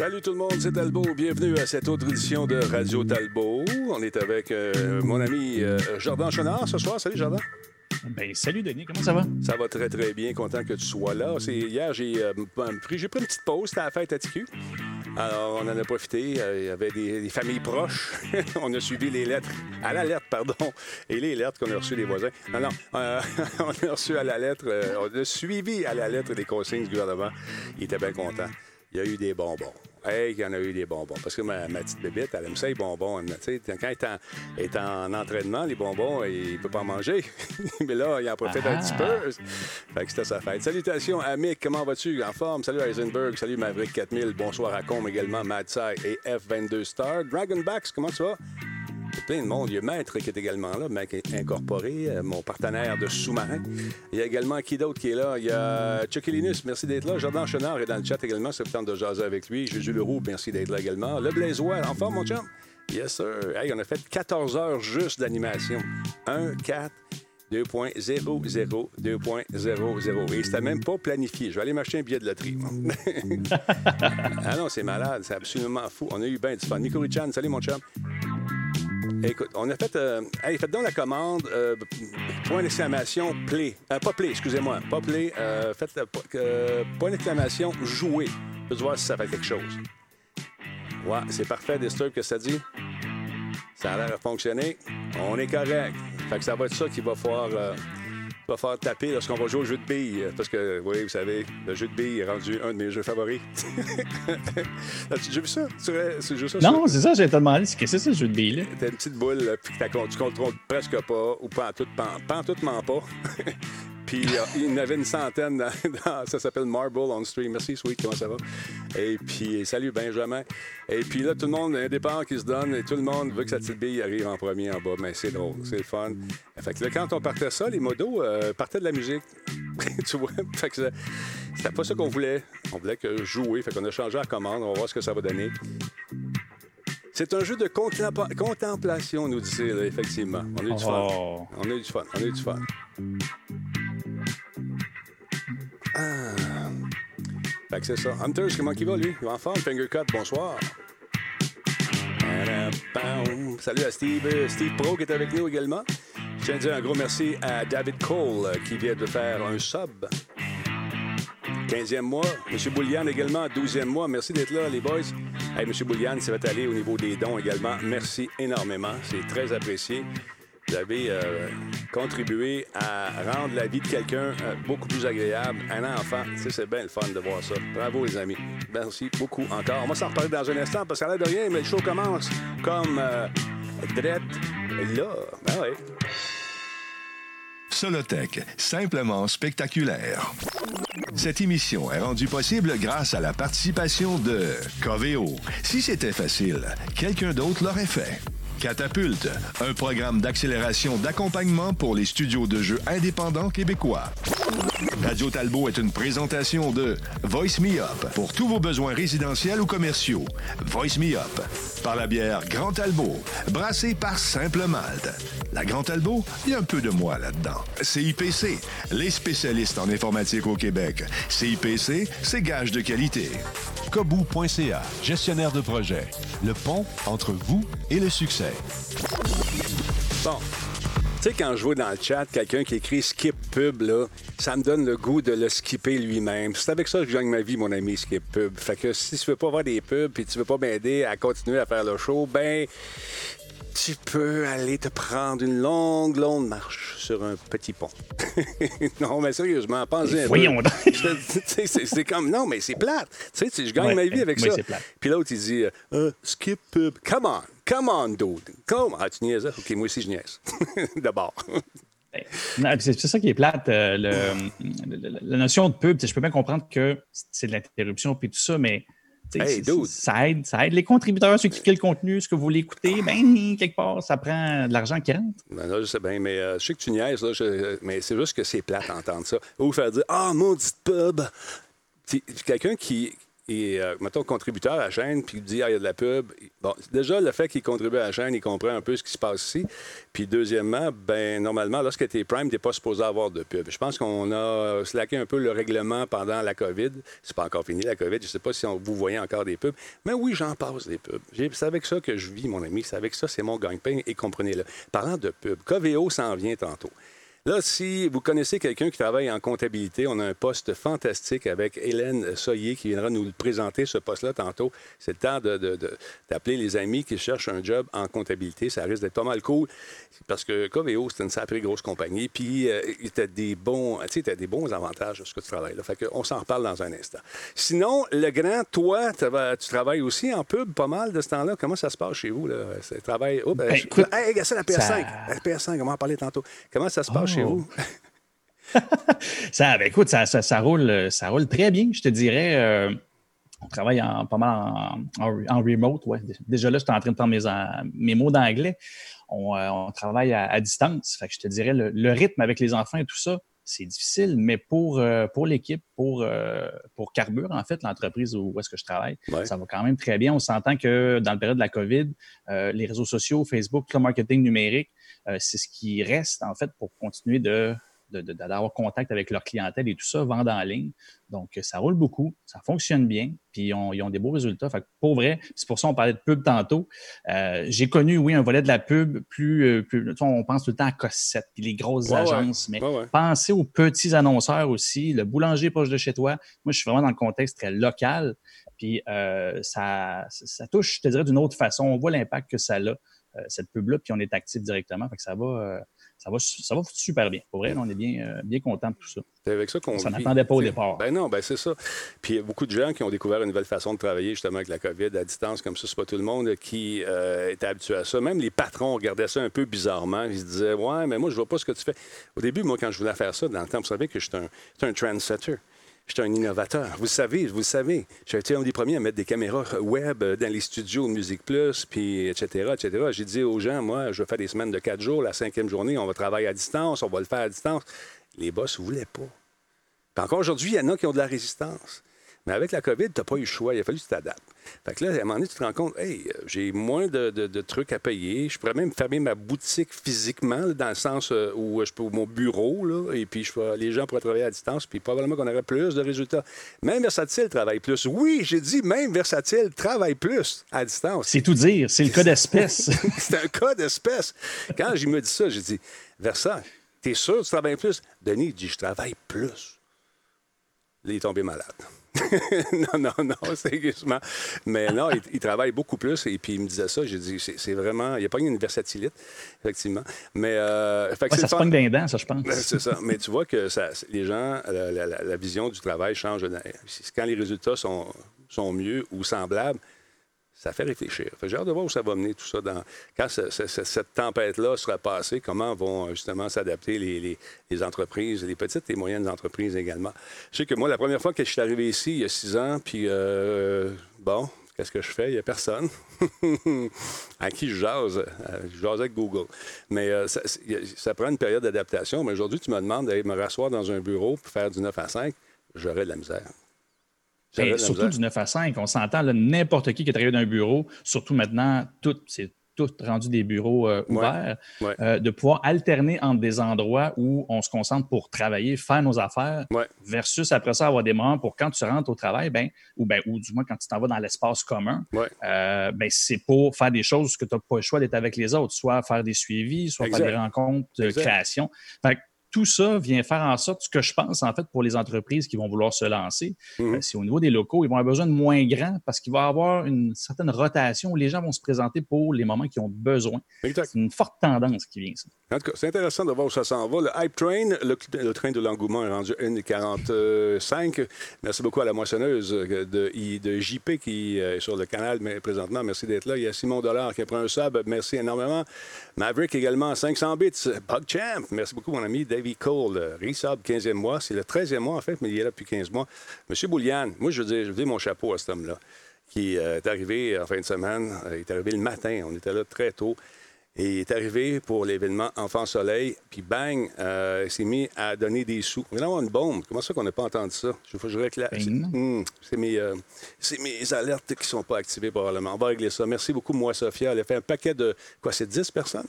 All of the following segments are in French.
Salut tout le monde, c'est Talbot. Bienvenue à cette autre édition de Radio Talbot. On est avec euh, mon ami euh, Jordan Chenard ce soir. Salut Jordan. Ben, salut Denis, comment ça va? Ça va très très bien, content que tu sois là. C'est, hier, j'ai, euh, pris, j'ai pris une petite pause, c'était la fête à TQ. Alors, on en a profité. Il y avait des, familles proches. on a suivi les lettres, à la lettre, pardon, et les lettres qu'on a reçues des voisins. Non, non, on a reçu à la lettre, on a suivi à la lettre des consignes du gouvernement. Il était bien content. Il y a eu des bonbons. Hey, il y en a eu des bonbons. Parce que ma, petite bébête, elle aime ça, les bonbons. quand elle est, en, entraînement, les bonbons, il ne peut pas en manger. Mais là, il en profite un petit peu. Fait que c'était sa fête. Salutations à Mick, comment vas-tu? En forme? Salut Heisenberg, salut Maverick 4000, bonsoir à Com également, Madsai et F22 Star. Dragonbacks, comment tu vas? Il y a plein de monde. Il y a Maître qui est également là, Maître Incorporé, euh, mon partenaire de sous-marin. Il y a également qui d'autre qui est là? Il y a Chucky Linus, merci d'être là. Jordan Chenard est dans le chat également, le temps de jaser avec lui. Jésus Leroux, merci d'être là également. Le Blaisois, en forme, mon chum? Yes, sir. Hey, on a fait 14 heures juste d'animation. 1, 4, 2.00, 2.00. Et c'était même pas planifié. Je vais aller m'acheter un billet de loterie. ah non, c'est malade. C'est absolument fou. On a eu bien du fun. Nico Richan, salut mon chum. Écoute, on a fait. Euh, hey, faites donc la commande. Euh, point d'exclamation play. Euh, pas play, excusez-moi. Pas play. Euh, faites euh, point d'exclamation jouer. Je voir si ça fait quelque chose. Ouais, c'est parfait, Disturb, que ça dit. Ça a l'air de fonctionner. On est correct. Fait que ça va être ça qui va falloir va faire taper lorsqu'on va jouer au jeu de billes. Parce que, oui, vous savez, le jeu de billes est rendu un de mes jeux favoris. As-tu déjà vu ça? Tu jeu ça? Non, c'est ça, j'ai tellement demandé. Qu'est-ce que c'est ce jeu de billes-là? T'as une petite boule, puis tu contrôles presque pas, ou pas en tout, pas, pas en tout, pas. Puis euh, il y en avait une centaine dans, ça s'appelle Marble on Stream. Merci, Sweet, comment ça va? Et puis, salut Benjamin. Et puis là, tout le monde a un départ qui se donne et tout le monde veut que sa petite bille arrive en premier en bas. Mais c'est drôle, c'est le fun. Fait que là, quand on partait ça, les modos euh, partaient de la musique. tu vois? Fait que c'était pas ça qu'on voulait. On voulait que jouer. Fait qu'on a changé la commande. On va voir ce que ça va donner. C'est un jeu de contemplation, nous dit effectivement. On a eu du fun. Oh. On a eu du fun. On a eu du fun. Fait que c'est ça. Hunters, comment il va, lui? Il va en forme. Fingercut, bonsoir. Salut à Steve, euh, Steve Pro qui est avec nous également. Je tiens à dire un gros merci à David Cole euh, qui vient de faire un sub. 15e mois. M. Boulian également, 12e mois. Merci d'être là, les boys. Hey, M. Boulian, ça va aller au niveau des dons également. Merci énormément. C'est très apprécié. Vous avez euh, contribué à rendre la vie de quelqu'un euh, beaucoup plus agréable. Un enfant, c'est bien le fun de voir ça. Bravo, les amis. Merci beaucoup encore. On va s'en reparler dans un instant parce que ça n'a de rien, mais le show commence comme euh, là. Ben oui. Solotech, simplement spectaculaire. Cette émission est rendue possible grâce à la participation de Coveo. Si c'était facile, quelqu'un d'autre l'aurait fait. Catapulte, un programme d'accélération d'accompagnement pour les studios de jeux indépendants québécois. Radio Talbot est une présentation de Voice Me Up pour tous vos besoins résidentiels ou commerciaux. Voice Me Up par la bière Grand Talbot, brassée par Simple Malte. La Grand Talbot, il y a un peu de moi là-dedans. CIPC, les spécialistes en informatique au Québec. CIPC, c'est gage de qualité. Kobu.ca, gestionnaire de projet. Le pont entre vous et le succès. Bon. Tu sais, quand je vois dans le chat quelqu'un qui écrit skip pub, là, ça me donne le goût de le skipper lui-même. C'est avec ça que je gagne ma vie, mon ami, skip pub. Fait que si tu veux pas voir des pubs puis tu veux pas m'aider à continuer à faire le show, ben, tu peux aller te prendre une longue, longue marche sur un petit pont. non, mais sérieusement, pensez un Voyons C'est comme, non, mais c'est plate. Tu sais, je gagne ma vie avec ça. Puis l'autre, il dit, euh, skip pub. Come on, come on, dude. Come Ah, tu niaises? OK, moi aussi, je niaise. D'abord. Ben, c'est ça qui est plate. Euh, la notion de pub, je peux bien comprendre que c'est de l'interruption puis tout ça, mais ça, aide, ça aide les contributeurs, ceux qui créent le contenu, ce que vous voulez écouter, ben, quelque part, ça prend de l'argent qui rentre. Ben là, je sais bien, mais euh, je sais que tu niaises, là, mais c'est juste que c'est plate d'entendre ça. Ou faire dire Ah, maudite pub! Quelqu'un qui, et, euh, mettons, contributeur à la chaîne, puis il dit, ah, il y a de la pub. Bon, déjà, le fait qu'il contribue à la chaîne, il comprend un peu ce qui se passe ici. Puis, deuxièmement, ben normalement, lorsque tu es Prime, tu n'es pas supposé avoir de pub. Je pense qu'on a slacké un peu le règlement pendant la COVID. C'est pas encore fini, la COVID. Je sais pas si vous voyez encore des pubs. Mais oui, j'en passe des pubs. C'est avec ça que je vis, mon ami. C'est avec ça, c'est mon gagne-pain. Et comprenez-le. Parlant de pub, Coveo s'en vient tantôt. Là, si vous connaissez quelqu'un qui travaille en comptabilité, on a un poste fantastique avec Hélène Soyer qui viendra nous présenter ce poste-là tantôt. C'est le temps d'appeler les amis qui cherchent un job en comptabilité. Ça risque d'être pas mal cool parce que Coveo, c'est une sacrée grosse compagnie. Puis, euh, tu as des bons, des bons avantages de ce que tu travailles là. Fait qu'on s'en reparle dans un instant. Sinon, le grand, toi, tu travailles aussi en pub pas mal de ce temps-là. Comment ça se passe chez vous? Là? Travail... Oh, ben, ben, écoute, ça, la PS5. La PS5, on va en parler tantôt. Comment ça se passe? Chez vous? ça, ben, écoute, ça, ça, roule, ça roule très bien, je te dirais. Euh, on travaille en, pas mal en, remote. Ouais. Déjà là, je suis en train de prendre mes, mes mots d'anglais. On, euh, travaille à, distance. Fait que je te dirais, le, rythme avec les enfants et tout ça, c'est difficile, mais pour, euh, pour l'équipe, pour, pour Carbure, en fait, l'entreprise où, est-ce que je travaille, ça va quand même très bien. On s'entend que dans le période de la COVID, les réseaux sociaux, Facebook, le marketing numérique, c'est ce qui reste, en fait, pour continuer de d'avoir contact avec leur clientèle et tout ça, vendre en ligne. Donc, ça roule beaucoup, ça fonctionne bien, puis ils ont, des beaux résultats. Fait pour vrai, c'est pour ça qu'on parlait de pub tantôt. Euh, j'ai connu, oui, un volet de la pub plus, euh, plus on pense tout le temps à Cossette, puis les grosses agences, mais pensez aux petits annonceurs aussi, le boulanger proche de chez toi. Moi, je suis vraiment dans le contexte très local, puis ça, ça touche, je te dirais, d'une autre façon. On voit l'impact que ça a euh, cette pub-là, puis on est actif directement. Fait que ça va, euh, ça va, ça va super bien. Pour vrai, on est bien, euh, bien content de tout ça. C'est avec ça qu'on Ça n'attendait pas au départ. Ben non, ben c'est ça. Puis il y a beaucoup de gens qui ont découvert une nouvelle façon de travailler justement avec la COVID à distance comme ça. C'est pas tout le monde qui était habitué à ça. Même les patrons regardaient ça un peu bizarrement. Ils se disaient Ouais, mais moi, je vois pas ce que tu fais. Au début, moi, quand je voulais faire ça, dans le temps, vous savez que je suis un, un trendsetter. J'étais un innovateur. Vous savez, vous savez. J'ai été un des premiers à mettre des caméras web dans les studios de Musique Plus, puis etc., etc. J'ai dit aux gens, moi, je vais faire des semaines de quatre jours. La cinquième journée, on va travailler à distance, on va le faire à distance. Les boss ne voulaient pas. Puis encore aujourd'hui, il y en a qui ont de la résistance. Mais avec la COVID, tu n'as pas eu le choix. Il a fallu que tu t'adaptes. Fait que là, à un moment donné, tu te rends compte, hey, j'ai moins de, trucs à payer. Je pourrais même fermer ma boutique physiquement, dans le sens euh, où je peux mon bureau, là, et puis je, les gens pourraient travailler à distance, puis probablement qu'on aurait plus de résultats. Même Versatile travaille plus. Oui, j'ai dit même Versatile travaille plus à distance. C'est tout dire. C'est le cas d'espèce. c'est un cas d'espèce. Quand je me dit ça, j'ai dit, Versa, t'es sûr que tu travailles plus? Denis il dit, je travaille plus. Là, il est tombé malade. non, non, non, sérieusement. Mais non, il, travaille beaucoup plus. Et puis, il me disait ça. J'ai dit, c'est vraiment. Il n'y a pas une versatilité, effectivement. Mais. Euh, ça se pogne d'un ça, je pense. Ben, c'est ça. Mais tu vois que ça, les gens, la, vision du travail change. Quand les résultats sont, sont mieux ou semblables, ça fait réfléchir. J'ai hâte de voir où ça va mener tout ça. Quand cette tempête-là sera passée, comment vont euh, justement s'adapter les, entreprises, les petites et moyennes entreprises également. Je sais que moi, la première fois que je suis arrivé ici, il y a six ans, puis euh, bon, qu'est-ce que je fais? Il n'y a personne à qui je jase. Euh, je jase avec Google. Mais ça, prend une période d'adaptation. Mais aujourd'hui, tu me demandes d'aller me rasseoir dans un bureau pour faire du 9 à 5, j'aurais de la misère surtout du 9 à 5, on s'entend, n'importe qui qui travaille dans un bureau, surtout maintenant, tout, c'est tout rendu des bureaux euh, ouverts, euh, de pouvoir alterner entre des endroits où on se concentre pour travailler, faire nos affaires, versus après ça avoir des moments pour quand tu rentres au travail, ben, ou, ben, ou du moins quand tu t'en vas dans l'espace commun, euh, ben, c'est pour faire des choses que tu n'as pas le choix d'être avec les autres, soit faire des suivis, soit faire des rencontres de création. Fait tout ça vient faire en sorte, ce que je pense, en fait, pour les entreprises qui vont vouloir se lancer, euh, c'est au niveau des locaux, ils vont avoir besoin de moins grands parce qu'il va y avoir une certaine rotation où les gens vont se présenter pour les moments qui ont besoin. C'est une forte tendance qui vient, ça. En tout cas, c'est intéressant de voir où ça s'en va. Le Hype Train, le, train de l'engouement est rendu 1,45. Merci beaucoup à la moissonneuse de, de JP qui est sur le canal mais présentement. Merci d'être là. Il y a Simon Dollar qui a pris un sub. Merci énormément. Maverick également, 500 bits. Champ, merci beaucoup, mon ami. Davy Cole, Resub, 15e mois. C'est le 13e mois, en fait, mais il est là depuis 15 mois. Monsieur Boulian, moi, je veux dire, je veux dire mon chapeau à cet homme-là, qui euh, est arrivé en fin de semaine. Euh, il est arrivé le matin. On était là très tôt. Et il est arrivé pour l'événement Enfant Soleil, puis bang, euh, il s'est mis à donner des sous. Il avoir une bombe. Comment ça qu'on n'a pas entendu ça? Je je réclame. Hmm, c'est mes, euh, mes, alertes qui ne sont pas activées probablement. On va régler ça. Merci beaucoup, moi, Sophia. Elle a fait un paquet de, quoi, c'est 10 personnes?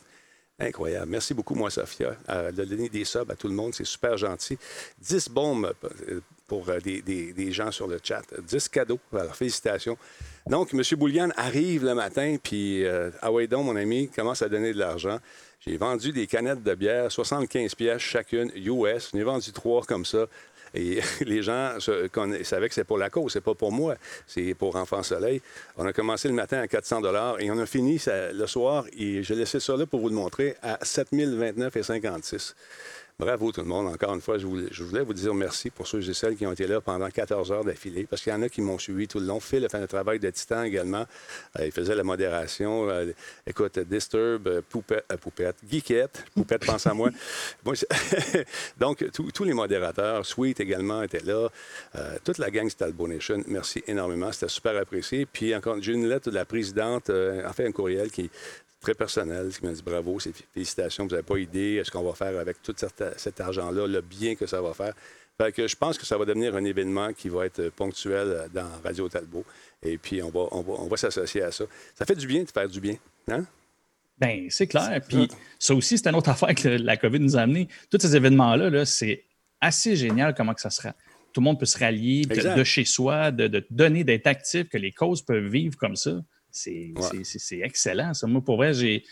Incroyable. Merci beaucoup, moi, Sophia, euh, de donner des subs à tout le monde. C'est super gentil. 10 bombes pour des, des, gens sur le chat. 10 cadeaux. Alors, félicitations. Donc, M. Boulian arrive le matin, puis euh, ah mon ami, commence à donner de l'argent. J'ai vendu des canettes de bière, 75 pièces chacune, US. J'en ai vendu trois comme ça. Et les gens savaient que c'est pour la cause, c'est pas pour moi, c'est pour Enfant Soleil. On a commencé le matin à 400 et on a fini le soir, et je laissé ça là pour vous le montrer, à 7029,56. Bravo tout le monde. Encore une fois, je voulais, vous dire merci pour ceux et celles qui ont été là pendant 14 heures d'affilée, parce qu'il y en a qui m'ont suivi tout le long. Phil a fait un travail de titan également. Euh, il faisait la modération. Euh, écoute, Disturb, euh, Poupette, Poupette, Geekette, Poupette, pense à moi. Donc, tous les modérateurs, Sweet également était là. toute la gang Stalbo Nation, merci énormément. C'était super apprécié. Puis encore, j'ai une lettre de la présidente, en fait un courriel qui très personnel, qui m'a dit bravo, félicitations, vous n'avez pas idée ce qu'on va faire avec tout cet argent-là, le bien que ça va faire. Fait que je pense que ça va devenir un événement qui va être ponctuel dans Radio Talbot. Et puis, on va, on va, s'associer à ça. Ça fait du bien de faire du bien. Hein? Bien, c'est clair. Puis ça aussi, c'est une autre affaire que la COVID nous a amené. Tous ces événements-là, -là, c'est assez génial comment que ça sera. Tout le monde peut se rallier de, chez soi, de, de donner, d'être actif, que les causes peuvent vivre comme ça. C'est excellent, ça. Moi, pour vrai, j'ai.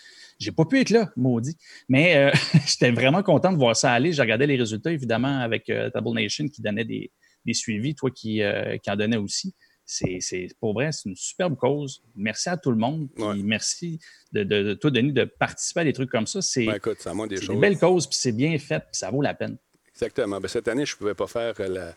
J'ai pas pu être là, maudit. Mais euh, j'étais vraiment content de voir ça aller. J'ai regardé les résultats, évidemment, avec euh, Table Nation qui donnait des, suivis, toi qui, euh, qui en donnais aussi. C'est pour vrai, c'est une superbe cause. Merci à tout le monde. Merci de, de, toi, Denis, de participer à des trucs comme ça. C'est ben, des, des belles causes, puis c'est bien fait, puis ça vaut la peine. Exactement. Ben, cette année, je ne pouvais pas faire la,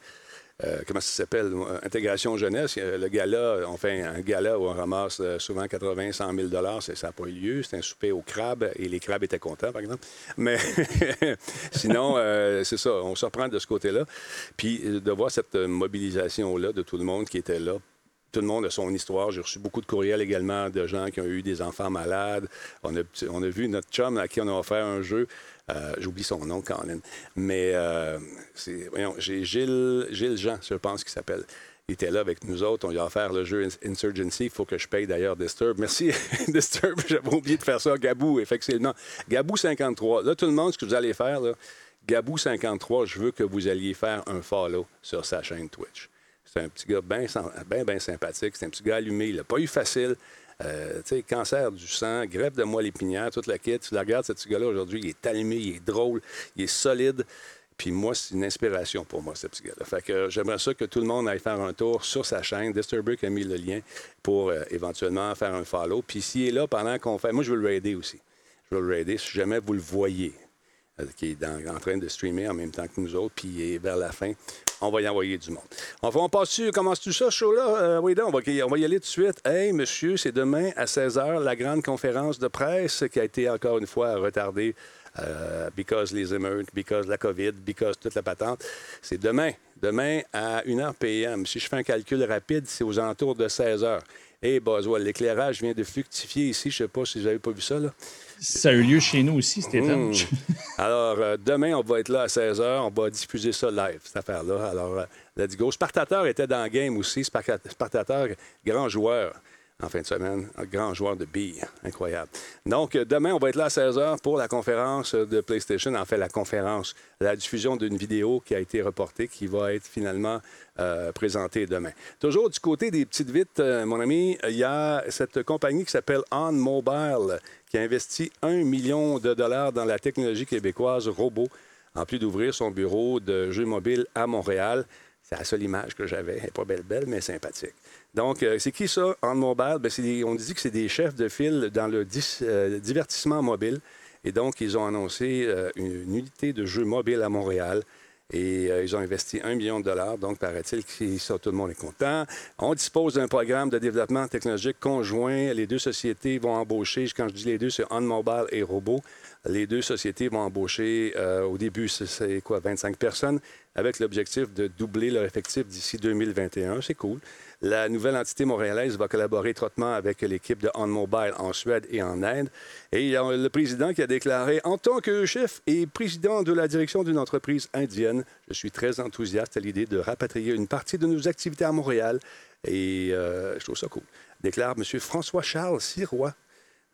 euh, comment ça s'appelle, euh, intégration jeunesse. Le gala, on fait un gala où on ramasse euh, souvent 80, 100 000 Ça n'a pas eu lieu. C'était un souper au crabe et les crabes étaient contents, par exemple. Mais sinon, c'est ça, on se reprend de ce côté-là. Puis de voir cette mobilisation-là de tout le monde qui était là tout le monde a son histoire. J'ai reçu beaucoup de courriels également de gens qui ont eu des enfants malades. On a, on a vu notre chum à qui on a offert un jeu. Euh, j'oublie son nom, Colin. Mais euh, j'ai Gilles, Gilles Jean, je pense qu'il s'appelle. Il était là avec nous autres. On lui a offert le jeu Insurgency. Il faut que je paye d'ailleurs Disturb. Merci, Disturb. J'avais oublié de faire ça. Gabou, effectivement. Gabou 53. Là, tout le monde, ce que vous allez faire, Gabou 53, je veux que vous alliez faire un follow sur sa chaîne Twitch. C'est un petit gars bien, bien, bien sympathique. C'est un petit gars allumé. Il n'a pas eu facile. Euh, tu sais, cancer du sang, greffe de moelle épinière, toute la quête. Tu la regardes, ce petit gars-là, aujourd'hui, il est allumé, il est drôle, il est solide. Puis moi, c'est une inspiration pour moi, ce petit gars-là. Fait que j'aimerais ça que tout le monde aille faire un tour sur sa chaîne. Disturber a mis le lien pour euh, éventuellement faire un follow. Puis s'il est là pendant qu'on fait... Moi, je veux le raider aussi. Je veux le raider si jamais vous le voyez, euh, qui est en train de streamer en même temps que nous autres, puis vers la fin on va y envoyer du monde. On, ça, ce show-là? Euh, on va, y aller tout de suite. Hey, monsieur, c'est demain à 16h, la grande conférence de presse qui a été encore une fois retardée euh, because les émeutes, because la COVID, because toute la patente. C'est demain. Demain à 1h PM. Si je fais un calcul rapide, c'est aux alentours de 16h. Eh, hey, Boswell, l'éclairage vient de fructifier ici. Je ne sais pas si vous n'avez pas vu ça. Là. Ça a eu lieu chez nous aussi, c'était mmh. Alors, euh, demain, on va être là à 16h. On va diffuser ça live, cette affaire-là. Alors, euh, let's go. Spartateur était dans le game aussi. Spartateur, grand joueur en fin de semaine. Un grand joueur de billes. Incroyable. Donc, euh, demain, on va être là à 16h pour la conférence de PlayStation. En fait, la conférence, la diffusion d'une vidéo qui a été reportée, qui va être finalement euh, présentée demain. Toujours du côté des petites vites, mon ami, il y a cette compagnie qui s'appelle On Mobile qui a investi un million de dollars dans la technologie québécoise robot, en plus d'ouvrir son bureau de jeux mobiles à Montréal. C'est la seule image que j'avais. Elle n'est pas belle, belle, mais sympathique. Donc, euh, c'est qui ça, On Mobile? Ben, on dit que c'est des chefs de file dans le euh, divertissement mobile. Et donc, ils ont annoncé euh, une, unité de jeux mobile à Montréal. Et ils ont investi un million de dollars. Donc, paraît-il que ça, tout le monde est content. On dispose d'un programme de développement technologique conjoint. Les deux sociétés vont embaucher, quand je dis les deux, c'est On Mobile et Robot. Les deux sociétés vont embaucher, euh, au début, c'est quoi, 25 personnes, avec l'objectif de doubler leur effectif d'ici 2021. C'est cool. La nouvelle entité montréalaise va collaborer étroitement avec l'équipe de On Mobile en Suède et en Inde. Et il y a le président qui a déclaré En tant que chef et président de la direction d'une entreprise indienne, je suis très enthousiaste à l'idée de rapatrier une partie de nos activités à Montréal. Et euh, je trouve ça cool. Déclare M. François-Charles Sirois.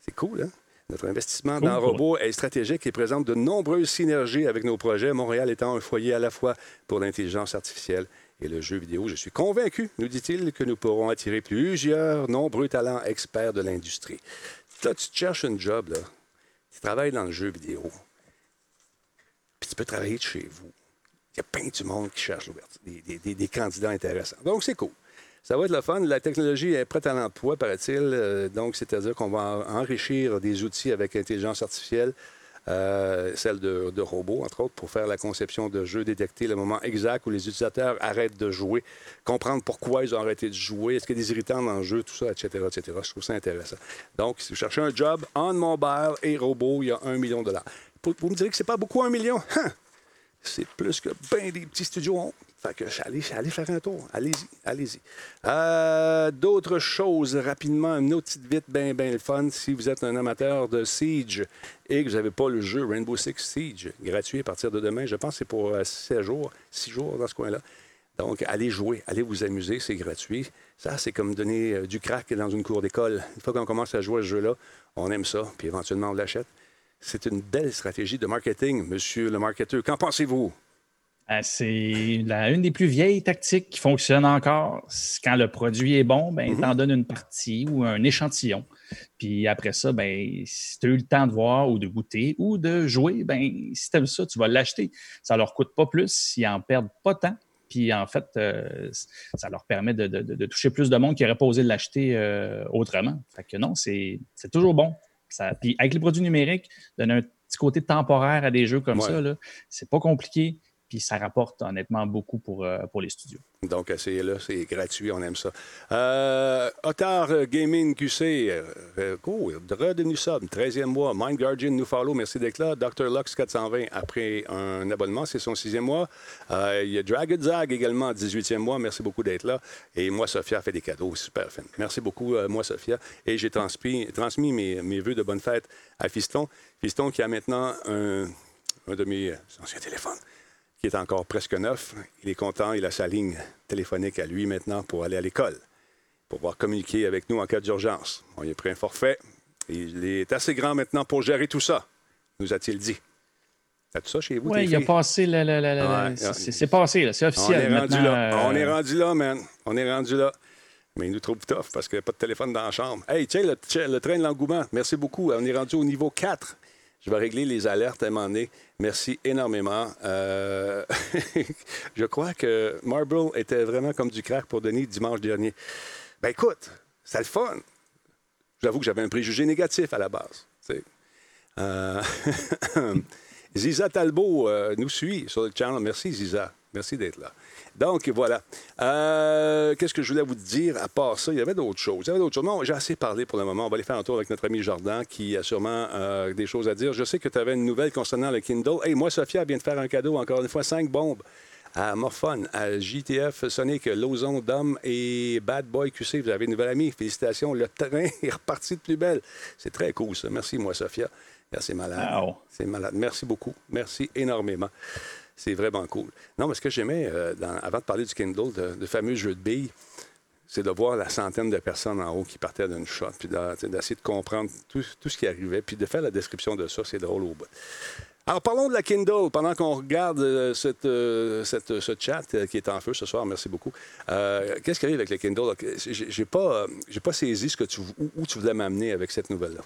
C'est cool, hein? Notre investissement dans le robot est stratégique et présente de nombreuses synergies avec nos projets, Montréal étant un foyer à la fois pour l'intelligence artificielle et le jeu vidéo. Je suis convaincu, nous dit-il, que nous pourrons attirer plusieurs nombreux talents experts de l'industrie. Là, tu cherches un job, là. tu travailles dans le jeu vidéo, puis tu peux travailler de chez vous. Il y a plein de monde qui cherche des, des, des candidats intéressants. Donc, c'est cool. Ça va être le fun. La technologie est prête à l'emploi, paraît-il. Euh, donc, c'est-à-dire qu'on va enrichir des outils avec intelligence artificielle, euh, celle de, robots, entre autres, pour faire la conception de jeux, détecter le moment exact où les utilisateurs arrêtent de jouer, comprendre pourquoi ils ont arrêté de jouer, est-ce qu'il y a des irritants dans le jeu, tout ça, etc., etc. Je trouve ça intéressant. Donc, si vous cherchez un job en mobile et robot, il y a un million de dollars. Vous me direz que c'est pas beaucoup, un million? Hein? C'est plus que bien des petits studios ont. Fait que allez, allez faire un tour. Allez-y, allez-y. Euh, d'autres choses rapidement, une autre petite vite, bien, bien le fun. Si vous êtes un amateur de Siege et que vous n'avez pas le jeu Rainbow Six Siege, gratuit à partir de demain, je pense que c'est pour 16 euh, jours, 6 jours dans ce coin-là. Donc, allez jouer, allez vous amuser, c'est gratuit. Ça, c'est comme donner euh, du crack dans une cour d'école. Une fois qu'on commence à jouer à ce jeu-là, on aime ça, puis éventuellement on l'achète. C'est une belle stratégie de marketing, monsieur le marketeur. Qu'en pensez-vous? Euh, c'est une des plus vieilles tactiques qui fonctionne encore. Quand le produit est bon, ben, mm t'en donnes une partie ou un échantillon. Puis après ça, ben, si tu as eu le temps de voir ou de goûter ou de jouer, ben, si tu aimes ça, tu vas l'acheter. Ça leur coûte pas plus, ils en perdent pas tant. Puis en fait, euh, ça leur permet de, toucher plus de monde qui aurait pas osé l'acheter euh, autrement. Fait que non, c'est toujours bon. Ça, puis avec les produits numériques, donner un petit côté temporaire à des jeux comme ça, c'est pas compliqué. Puis ça rapporte honnêtement beaucoup pour, euh, pour les studios. Donc, essayez-le, c'est gratuit, on aime ça. Euh, Otar Gaming QC, euh, cool, redevenu sub, 13e mois. Mind Guardian nous follow, merci d'être là. Dr. Lux 420, après un abonnement, c'est son sixième mois. Euh, il y a Dragon Zag également, 18e mois, merci beaucoup d'être là. Et moi, Sophia fait des cadeaux, super fin. Merci beaucoup, moi, Sophia. Et j'ai transmis, transmis mes, mes vœux de bonne fête à Fiston. Fiston qui a maintenant un, un de mes anciens téléphones qui est encore presque neuf. Il est content, il a sa ligne téléphonique à lui maintenant pour aller à l'école, pour pouvoir communiquer avec nous en cas d'urgence. On y a pris un forfait. Il est assez grand maintenant pour gérer tout ça, nous a-t-il dit. As tout ça chez vous? Oui, il a passé le. c'est passé, c'est officiel. On est rendu là. Euh, On est rendu là, man. On est rendu là. Mais il nous trouve tough parce qu'il n'y a pas de téléphone dans la chambre. Hey, tiens, le, le train de l'engouement. Merci beaucoup. On est rendu au niveau 4. Je vais régler les alertes à un moment donné. Merci énormément. Euh, je crois que Marble était vraiment comme du crack pour Denis dimanche dernier. Ben écoute, c'est le fun. J'avoue que j'avais un préjugé négatif à la base. Euh, Ziza Talbot euh, nous suit sur le channel. Merci Ziza. Merci d'être là. Donc, voilà. Euh, qu'est-ce que je voulais vous dire à part ça? Il y avait d'autres choses. Il y avait d'autres choses. Non, j'ai assez parlé pour le moment. On va aller faire un tour avec notre ami Jordan qui a sûrement euh, des choses à dire. Je sais que tu avais une nouvelle concernant le Kindle. Hey, moi, Sophia vient de faire un cadeau, encore une fois, cinq bombes à Morphone, à JTF, Sonic, Lozon, Dom et Bad Boy QC. Vous avez une nouvelle amie. Félicitations. Le train est reparti de plus belle. C'est très cool, ça. Merci, moi, Sophia. Merci, malade. C'est malade. Merci beaucoup. Merci énormément. C'est vraiment cool. Non, mais ce que j'aimais, euh, avant de parler du Kindle, de, fameux jeu de billes, c'est de voir la centaine de personnes en haut qui partaient d'une shot, puis d'essayer de, comprendre tout, ce qui arrivait, puis de faire la description de ça, c'est drôle au bout. Alors, parlons de la Kindle pendant qu'on regarde euh, euh, ce chat qui est en feu ce soir. Merci beaucoup. Qu'est-ce qui arrive avec le Kindle? J'ai pas, pas saisi ce que tu, où tu voulais m'amener avec cette nouvelle-là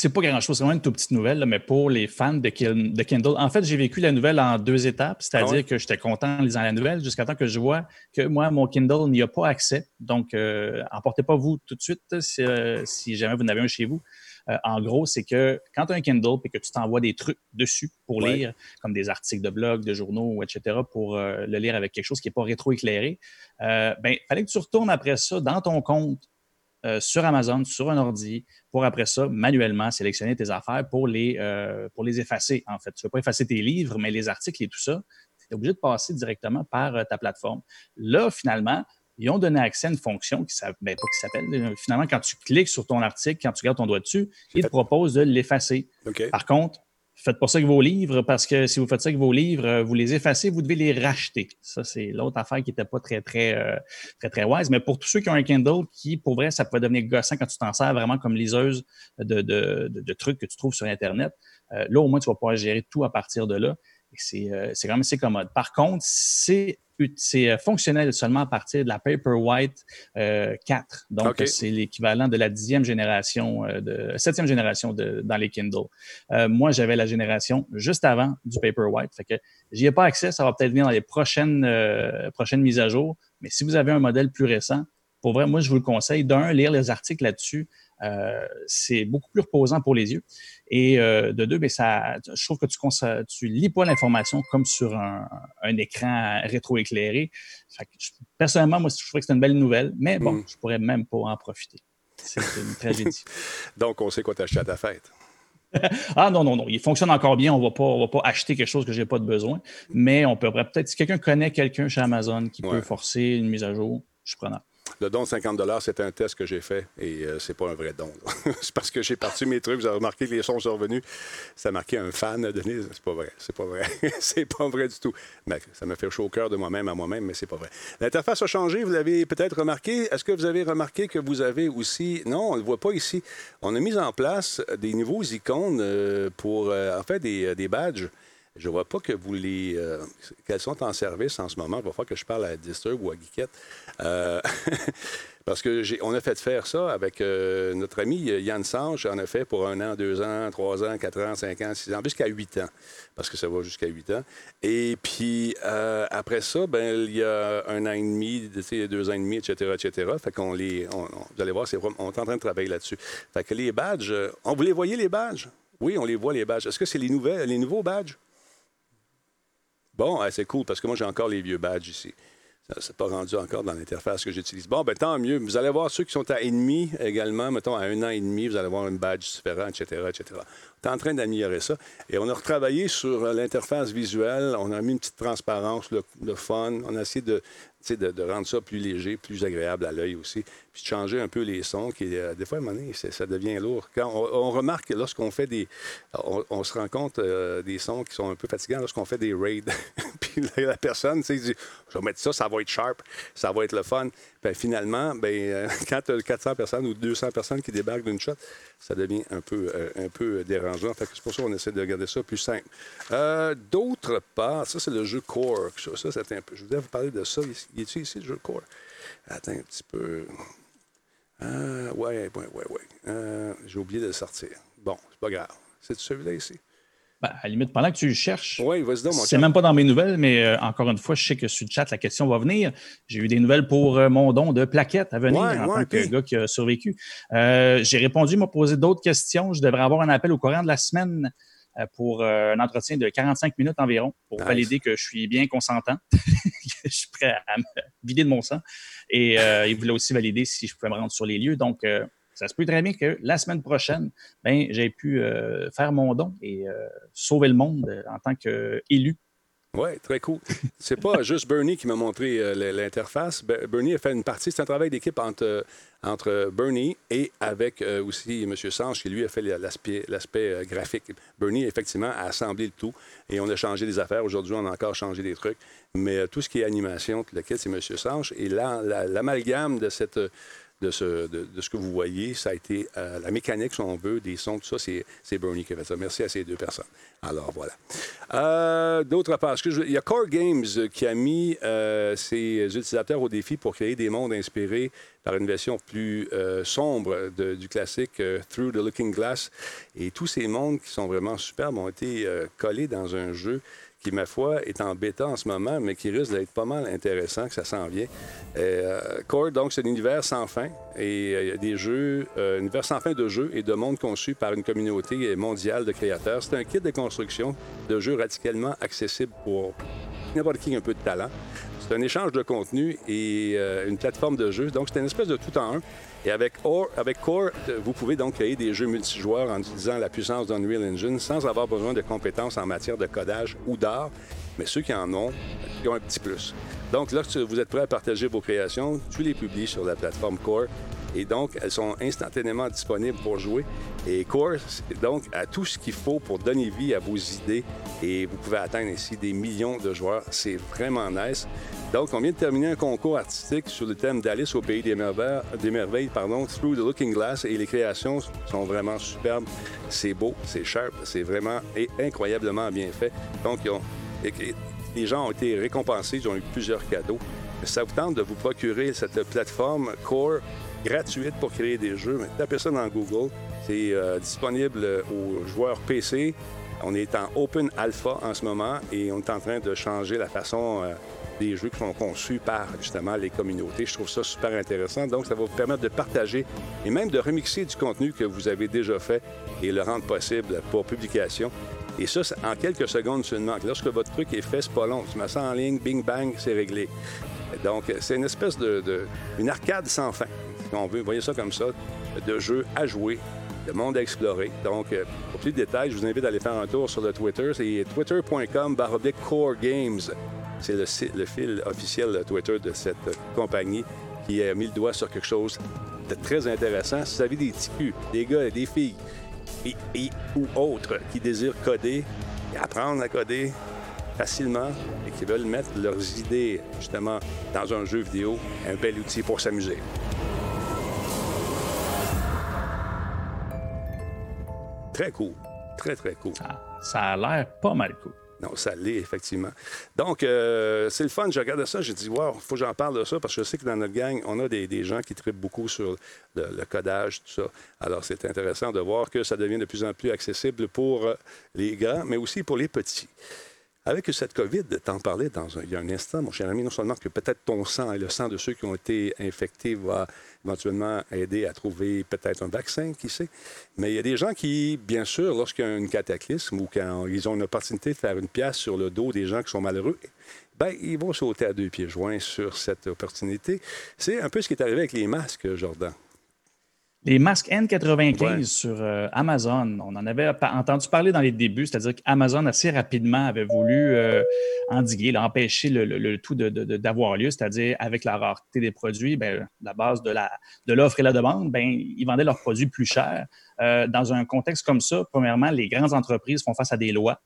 c'est pas grand-chose, c'est vraiment une toute petite nouvelle, mais pour les fans de, Kindle. En fait, j'ai vécu la nouvelle en deux étapes, c'est-à-dire ah que j'étais content en lisant la nouvelle jusqu'à temps que je vois que moi, mon Kindle n'y a pas accès. Donc, euh, emportez pas vous tout de suite euh, si, jamais vous n'avez un chez vous. Euh, en gros, c'est que quand tu as un Kindle et que tu t'envoies des trucs dessus pour lire, comme des articles de blog, de journaux, etc., pour le lire avec quelque chose qui n'est pas rétroéclairé, ben, il fallait que tu retournes après ça dans ton compte sur Amazon, sur un ordi, pour après ça, manuellement, sélectionner tes affaires pour les, pour les effacer, en fait. Tu ne veux pas effacer tes livres, mais les articles et tout ça, tu es obligé de passer directement par ta plateforme. Là, finalement, ils ont donné accès à une fonction qui ben, s'appelle, finalement, quand tu cliques sur ton article, quand tu gardes ton doigt dessus, ils te proposent de l'effacer. Par contre, faites pas ça avec vos livres parce que si vous faites ça avec vos livres, euh, vous les effacez, vous devez les racheter. Ça, c'est l'autre affaire qui n'était pas très, très, euh, très, très wise. Mais pour tous ceux qui ont un Kindle, qui, pour vrai, ça peut devenir gossant quand tu t'en sers vraiment comme liseuse de, de, de, trucs que tu trouves sur Internet. Euh, là, au moins, tu vas pouvoir gérer tout à partir de là. C'est quand même assez commode. Par contre, c'est c'est euh, fonctionnel seulement à partir de la Paperwhite 4. Euh, Donc, c'est l'équivalent de la dixième génération, euh, de septième génération de, dans les Kindle. moi, j'avais la génération juste avant du Paperwhite. Fait que j'y ai pas accès. Ça va peut-être venir dans les prochaines, prochaines mises à jour. Mais si vous avez un modèle plus récent, pour vrai, moi, je vous le conseille. D'un, lire les articles là-dessus. Euh, c'est beaucoup plus reposant pour les yeux. Et euh, de deux, ben, ça, je trouve que tu tu lis pas l'information comme sur un, écran rétroéclairé. personnellement, moi, je trouve que c'est une belle nouvelle, mais bon, mm. je pourrais même pas en profiter. C'est une tragédie. Donc, on sait quoi t'acheter à ta fête. ah non, non, non, il fonctionne encore bien. On ne va pas acheter quelque chose que je n'ai pas de besoin. Mais on peut peut-être, si quelqu'un connaît quelqu'un chez Amazon qui peut forcer une mise à jour, je suis preneur. Le don de 50 c'est un test que j'ai fait et euh, c'est pas un vrai don. c'est parce que j'ai parti mes trucs, vous avez remarqué que les sons sont revenus. Ça a marqué un fan, Denise. C'est pas vrai. C'est pas vrai. c'est pas vrai du tout. Mais ça me fait chaud au cœur de moi-même à moi-même, mais c'est pas vrai. L'interface a changé, vous l'avez peut-être remarqué. Est-ce que vous avez remarqué que vous avez aussi. Non, on ne le voit pas ici. On a mis en place des nouveaux icônes euh, pour, euh, en fait, des, des badges. Je vois pas que vous les. Euh, qu'elles sont en service en ce moment. Il va falloir que je parle à Disturb ou à Geekette. Euh, parce que on a fait faire ça avec euh, notre ami Yann Sange. On a fait pour un an, deux ans, trois ans, quatre ans, cinq ans, six ans, jusqu'à huit ans. Parce que ça va jusqu'à huit ans. Et puis, après ça, ben, il y a un an et demi, deux ans et demi, etc., etc. Fait qu'on les. vous allez voir, on est en train de travailler là-dessus. Fait que les badges. On, vous les voyez, les badges? Oui, on les voit, les badges. Est-ce que c'est les, nouvelles, les nouveaux badges? Bon, c'est cool parce que moi, j'ai encore les vieux badges ici. Ça n'est pas rendu encore dans l'interface que j'utilise. Bon, ben tant mieux. Vous allez voir ceux qui sont à ennemi également, mettons à un an et demi, vous allez voir un badge différent, etc., etc. On est en train d'améliorer ça. Et on a retravaillé sur l'interface visuelle. On a mis une petite transparence, le, le fun. On a essayé de, de, rendre ça plus léger, plus agréable à l'œil aussi, puis de changer un peu les sons, qui, euh, des fois, à ça devient lourd. On, remarque que lorsqu'on fait des... On, se rend compte euh, des sons qui sont un peu fatigants lorsqu'on fait des raids. puis la, personne, tu sais, dit, je vais mettre ça, ça va être sharp, ça va être le fun. Puis finalement, ben, euh, quand tu as 400 personnes ou 200 personnes qui débarquent d'une shot, ça devient un peu, un peu dérangeant. C'est pour ça qu'on essaie de garder ça plus simple. D'autre part, ça, c'est le jeu Core. Ça, c'est un peu... Je voulais vous parler de ça. Il est-tu ici, le jeu Core? Attends un petit peu. Euh, ouais, ouais, ouais, ouais. Euh, j'ai oublié de le sortir. Bon, c'est pas grave. C'est celui-là ici? Ben, à la limite, pendant que tu le cherches, oui, c'est même pas dans mes nouvelles, mais euh, encore une fois, je sais que sur le chat, la question va venir. J'ai eu des nouvelles pour euh, mon don de plaquettes à venir en tant que gars qui a survécu. J'ai répondu, m'a posé d'autres questions. Je devrais avoir un appel au courant de la semaine euh, pour euh, un entretien de 45 minutes environ pour valider que je suis bien consentant, que je suis prêt à me vider de mon sang. Et euh, il voulait aussi valider si je pouvais me rendre sur les lieux. Donc, ça se peut très bien que la semaine prochaine, ben, j'ai pu faire mon don et sauver le monde en tant qu'élu oui, très cool. C'est pas juste Bernie qui m'a montré euh, l'interface. Bernie a fait une partie, c'est un travail d'équipe entre, entre Bernie et avec euh, aussi M. Sange, qui lui a fait l'aspect euh, graphique. Bernie, effectivement, a assemblé le tout et on a changé des affaires. Aujourd'hui, on a encore changé des trucs. Mais tout ce qui est animation, tout lequel, c'est M. Sange. Et là, l'amalgame de cette de ce, de, ce que vous voyez, ça a été la mécanique, si on veut, des sons, tout ça, c'est Bernie qui a fait ça. Merci à ces deux personnes. Alors, voilà. Euh, d'autre part, il y a Core Games qui a mis euh, ses utilisateurs au défi pour créer des mondes inspirés par une version plus euh, sombre du classique Through the Looking Glass. Et tous ces mondes qui sont vraiment superbes ont été collés dans un jeu qui, ma foi, est en bêta en ce moment, mais qui risque d'être pas mal intéressant, que ça s'en vient. Euh, Core, donc, c'est un univers sans fin. Et euh, il y a des jeux, euh, un univers sans fin de jeux et de mondes conçus par une communauté mondiale de créateurs. C'est un kit de construction de jeux radicalement accessible pour n'importe qui un peu de talent. C'est un échange de contenu et euh, une plateforme de jeu. Donc, c'est une espèce de tout en un. Et avec, Core, vous pouvez donc créer des jeux multijoueurs en utilisant la puissance d'Unreal Engine sans avoir besoin de compétences en matière de codage ou d'art. Mais ceux qui en ont, ils ont un petit plus. Donc, lorsque vous êtes prêt à partager vos créations, tu les publies sur la plateforme Core et donc, elles sont instantanément disponibles pour jouer. Et Core, donc, a tout ce qu'il faut pour donner vie à vos idées et vous pouvez atteindre ici des millions de joueurs. C'est vraiment nice. Donc, on vient de terminer un concours artistique sur le thème d'Alice au pays des merveilles, pardon, Through the Looking Glass et les créations sont vraiment superbes. C'est beau, c'est sharp, c'est vraiment incroyablement bien fait. Donc, les gens ont été récompensés, ils ont eu plusieurs cadeaux. Ça vous tente de vous procurer cette plateforme Core gratuite pour créer des jeux. Tapez ça dans Google. C'est euh, disponible aux joueurs PC. On est en open alpha en ce moment et on est en train de changer la façon euh, des jeux qui sont conçus par justement les communautés. Je trouve ça super intéressant. Donc, ça va vous permettre de partager et même de remixer du contenu que vous avez déjà fait et le rendre possible pour publication. Et ça, en quelques secondes seulement. Lorsque votre truc est fait, c'est pas long. Tu mets ça en ligne, bing bang, c'est réglé. Donc, c'est une espèce de, une arcade sans fin veut, voyez ça comme ça, de jeux à jouer, de monde à explorer. Donc, euh, pour plus de détails, je vous invite à aller faire un tour sur le Twitter. C'est twitter.com Core Games. C'est le, fil officiel Twitter de cette compagnie qui a mis le doigt sur quelque chose de très intéressant. Si vous avez des ticus, des gars des filles et, ou autres qui désirent coder et apprendre à coder facilement et qui veulent mettre leurs idées justement dans un jeu vidéo, un bel outil pour s'amuser. Très cool. Très, très cool. Ça, a l'air pas mal cool. Non, ça l'est, effectivement. Donc, euh, c'est le fun. Je regardais ça, j'ai dit, wow, il faut que j'en parle de ça parce que je sais que dans notre gang, on a des, gens qui traitent beaucoup sur le, codage, tout ça. Alors, c'est intéressant de voir que ça devient de plus en plus accessible pour euh, les grands, mais aussi pour les petits. Avec cette COVID, t'en parlais dans un, il y a un instant, mon cher ami, non seulement que peut-être ton sang et le sang de ceux qui ont été infectés va éventuellement aider à trouver peut-être un vaccin, qui sait, mais il y a des gens qui, bien sûr, lorsqu'il y a un cataclysme ou quand ils ont une opportunité de faire une pièce sur le dos des gens qui sont malheureux, ben, ils vont sauter à deux pieds joints sur cette opportunité. C'est un peu ce qui est arrivé avec les masques, Jordan. Les masques N95 sur euh, Amazon, on en avait entendu parler dans les débuts, c'est-à-dire qu'Amazon assez rapidement avait voulu euh, endiguer, empêcher le, tout d'avoir lieu, c'est-à-dire avec la rareté des produits, ben, la base de l'offre de et la demande, ben, ils vendaient leurs produits plus chers. Euh, dans un contexte comme ça, premièrement, les grandes entreprises font face à des lois.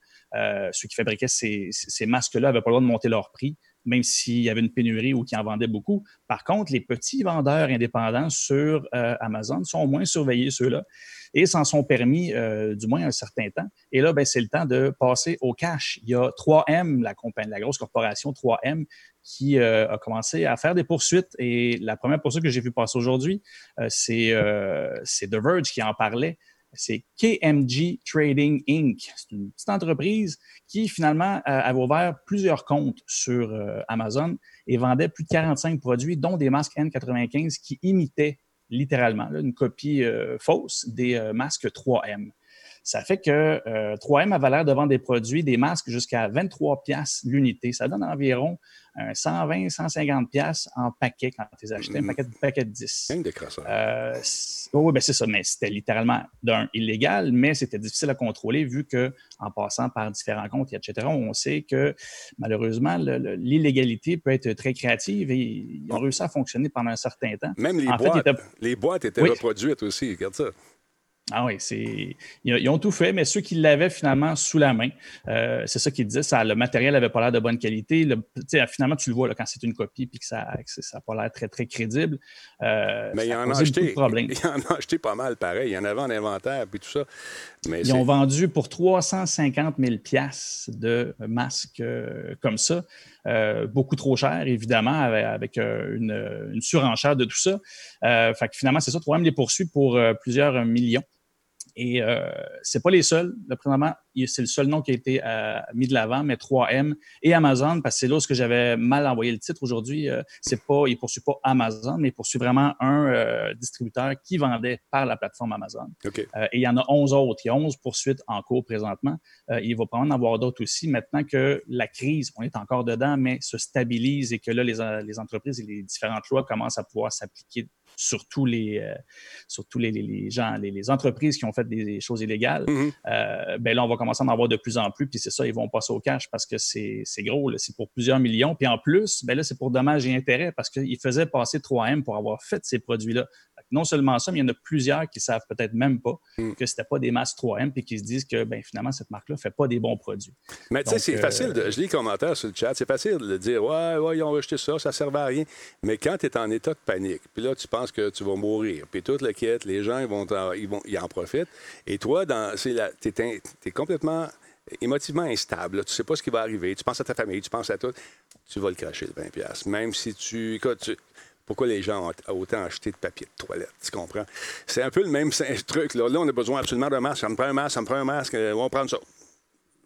ceux qui fabriquaient ces, ces masques-là n'avaient pas le droit de monter leur prix même s'il y avait une pénurie ou qui en vendait beaucoup. Par contre, les petits vendeurs indépendants sur euh, Amazon sont moins surveillés, ceux-là, et s'en sont permis euh, du moins un certain temps. Et là, ben, c'est le temps de passer au cash. Il y a 3M, la, compagnie, la grosse corporation 3M, qui euh, a commencé à faire des poursuites. Et la première poursuite que j'ai vu passer aujourd'hui, c'est The Verge qui en parlait c'est KMG Trading Inc. C'est une petite entreprise qui finalement euh, avait ouvert plusieurs comptes sur euh, Amazon et vendait plus de 45 produits, dont des masques N95 qui imitaient littéralement une copie euh, fausse des masques 3M. Ça fait que 3M avait l'air de vendre des produits, des masques jusqu'à 23 pièces l'unité. Ça donne environ 120, 150 pièces en paquet quand tu les achetais, un mm-hmm. paquet, paquet de 10. Euh, oui, ben c'est ça, mais c'était littéralement d'un illégal, mais c'était difficile à contrôler vu que en passant par différents comptes, etc., on sait que malheureusement, l'illégalité peut être très créative et ils ont réussi à fonctionner pendant un certain temps. Même les, boîtes, les boîtes étaient reproduites aussi, regarde ça. Ah oui, c'est ils, ont tout fait, mais ceux qui l'avaient finalement sous la main, euh, c'est ça qu'ils disaient, ça, le matériel n'avait pas l'air de bonne qualité. finalement, tu le vois là, quand c'est une copie puis que ça n'a pas l'air très, très crédible. Euh, mais il en, a acheté, il en a acheté pas mal pareil. Il y en avait en inventaire puis tout ça. Mais ils ont vendu pour 350 000 de masques euh, comme ça. beaucoup trop cher, évidemment, avec, une, une, surenchère de tout ça. fait que finalement, c'est ça, 3 les poursuit pour plusieurs millions. Et euh, c'est pas les seuls. Là, c'est le seul nom qui a été euh, mis de l'avant, mais 3M et Amazon, parce que c'est là où j'avais mal envoyé le titre aujourd'hui. Euh, c'est pas, il poursuit pas Amazon, mais il poursuit vraiment un euh, distributeur qui vendait par la plateforme Amazon. et il y en a 11 autres. Il y a 11 poursuites en cours présentement. il va probablement en avoir d'autres aussi maintenant que la crise, on est encore dedans, mais se stabilise et que là, les, les entreprises et les différentes lois commencent à pouvoir s'appliquer sur tous les, euh, les, les, gens, les, entreprises qui ont fait des, choses illégales, euh, ben là, on va commencer à en avoir de plus en plus. Puis c'est ça, ils vont passer au cash parce que c'est gros, c'est pour plusieurs millions. Puis en plus, ben là, c'est pour dommages et intérêts parce qu'ils faisaient passer 3M pour avoir fait ces produits-là non seulement ça, mais il y en a plusieurs qui savent peut-être même pas hmm. que c'était pas des masques 3M et qui se disent que ben, finalement, cette marque-là fait pas des bons produits. Mais tu sais, c'est facile, de, je lis les commentaires sur le chat, c'est facile de dire Ouais, ouais, ils ont rejeté ça, ça ne servait à rien. Mais quand tu es en état de panique, puis là, tu penses que tu vas mourir, puis toute la quête, les gens, ils, vont en, ils, vont, ils en profitent. Et toi, tu es, complètement émotivement instable. Tu sais pas ce qui va arriver. Tu penses à ta famille, tu penses à tout. Tu vas le cracher, le 20$. Même si tu. Écoute, tu, pourquoi les gens ont autant acheté de papier de toilette, tu comprends? C'est un peu le même truc. Là, on a besoin absolument d'un masque. Ça me prend un masque, ça me prend un masque, euh, on va prendre ça.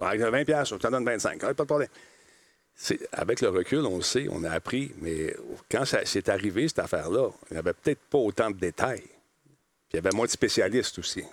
Avec 20 pièces, je t'en donne 25. pas de problème. Avec le recul, on le sait, on a appris, mais quand c'est arrivé, cette affaire-là, il n'y avait peut-être pas autant de détails. Puis il y avait moins de spécialistes aussi.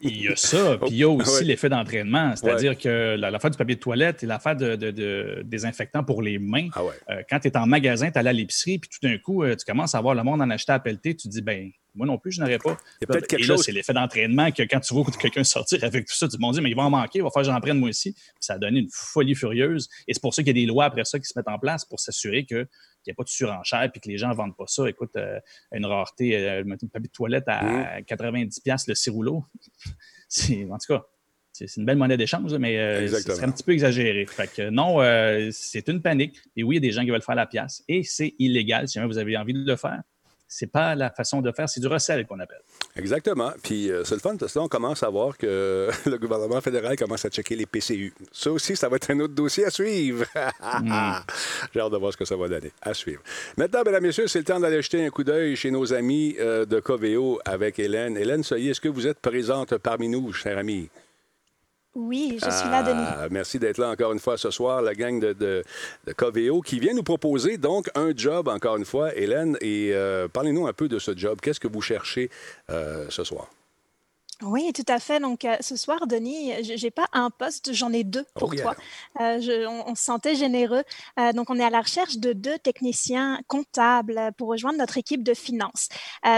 Il y a ça, puis il y a aussi l'effet d'entraînement, c'est-à-dire que l'affaire du papier de toilette et l'affaire de, désinfectant pour les mains, ah euh, quand tu es en magasin, tu allé à l'épicerie, puis tout d'un coup, euh, tu commences à voir le monde en acheter à pelleter, tu te dis, ben moi non plus, je n'aurais pas. Il y a peut-être quelque chose. C'est l'effet d'entraînement que quand tu vois quelqu'un sortir avec tout ça, tu te dis, mais il va en manquer, il va falloir que j'en prenne moi aussi. ça a donné une folie furieuse. Et c'est pour ça qu'il y a des lois après ça qui se mettent en place pour s'assurer que qu'il n'y a pas de surenchère puis que les gens ne vendent pas ça. Écoute, euh, une rareté, euh, un papier de toilette à 90$ mm. le cirouleau. en tout cas, c'est une belle monnaie d'échange, mais euh, ce serait un petit peu exagéré. Fait que non, c'est une panique. Et oui, il y a des gens qui veulent faire la pièce. Et c'est illégal si jamais vous avez envie de le faire c'est pas la façon de faire, c'est du recel qu'on appelle. Exactement. Puis euh, c'est le fun parce que là, on commence à voir que le gouvernement fédéral commence à checker les PCU. Ça aussi, ça va être un autre dossier à suivre. Hmm. J'ai hâte de voir ce que ça va donner. À suivre. Maintenant, mesdames, messieurs, c'est le temps d'aller jeter un coup d'œil chez nos amis euh, de Coveo avec Hélène. Hélène Soyer, est-ce que vous êtes présente parmi nous, chers amis? Oui, je suis là, Denis. Ah, merci d'être là encore une fois ce soir, la gang de, de, Coveo qui vient nous proposer donc un job encore une fois, Hélène. Et euh, parlez-nous un peu de ce job. Qu'est-ce que vous cherchez euh, ce soir? Oui, tout à fait. Donc, euh, ce soir, Denis, je n'ai pas un poste, j'en ai deux pour oh, toi. Euh, on, se sentait généreux. Euh, donc, on est à la recherche de deux techniciens comptables pour rejoindre notre équipe de finance.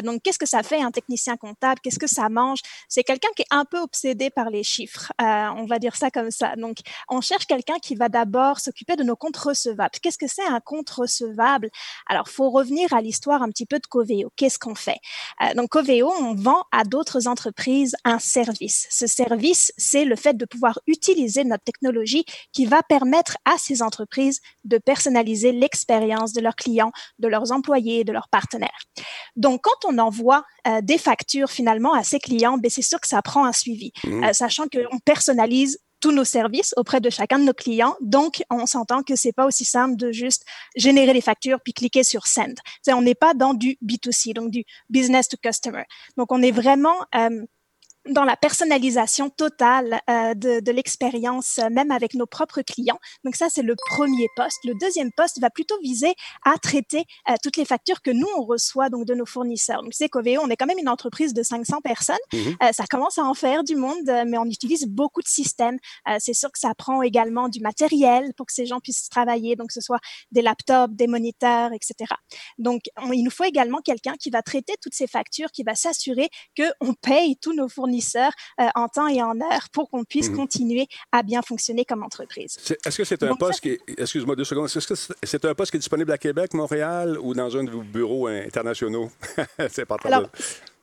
donc, qu'est-ce que ça fait un technicien comptable? Qu'est-ce que ça mange? C'est quelqu'un qui est un peu obsédé par les chiffres. on va dire ça comme ça. Donc, on cherche quelqu'un qui va d'abord s'occuper de nos comptes recevables. Qu'est-ce que c'est un compte recevable? Alors, faut revenir à l'histoire un petit peu de Coveo. Qu'est-ce qu'on fait? donc, Coveo, on vend à d'autres entreprises un service. Ce service, c'est le fait de pouvoir utiliser notre technologie qui va permettre à ces entreprises de personnaliser l'expérience de leurs clients, de leurs employés, de leurs partenaires. Donc, quand on envoie euh, des factures finalement à ces clients, ben, c'est sûr que ça prend un suivi, mmh. euh, sachant qu'on personnalise tous nos services auprès de chacun de nos clients. Donc, on s'entend que c'est pas aussi simple de juste générer les factures puis cliquer sur send. on n'est pas dans du B2C, donc du business to customer. Donc, on est vraiment euh, dans la personnalisation totale euh, de, de l'expérience, euh, même avec nos propres clients. Donc ça, c'est le premier poste. Le deuxième poste va plutôt viser à traiter euh, toutes les factures que nous, on reçoit donc de nos fournisseurs. Donc, c'est Coveo, on est quand même une entreprise de 500 personnes. Mhm. ça commence à en faire du monde, mais on utilise beaucoup de systèmes. c'est sûr que ça prend également du matériel pour que ces gens puissent travailler, donc que ce soit des laptops, des moniteurs, etc. Donc, il nous faut également quelqu'un qui va traiter toutes ces factures, qui va s'assurer qu'on paye tous nos fournisseurs fournisseurs euh, en temps et en heure pour qu'on puisse mmh continuer à bien fonctionner comme entreprise. Est-ce que c'est un poste qui excuse-moi deux secondes, est-ce que c'est un poste qui est disponible à Québec, Montréal ou dans un de vos bureaux internationaux? c'est pas Alors,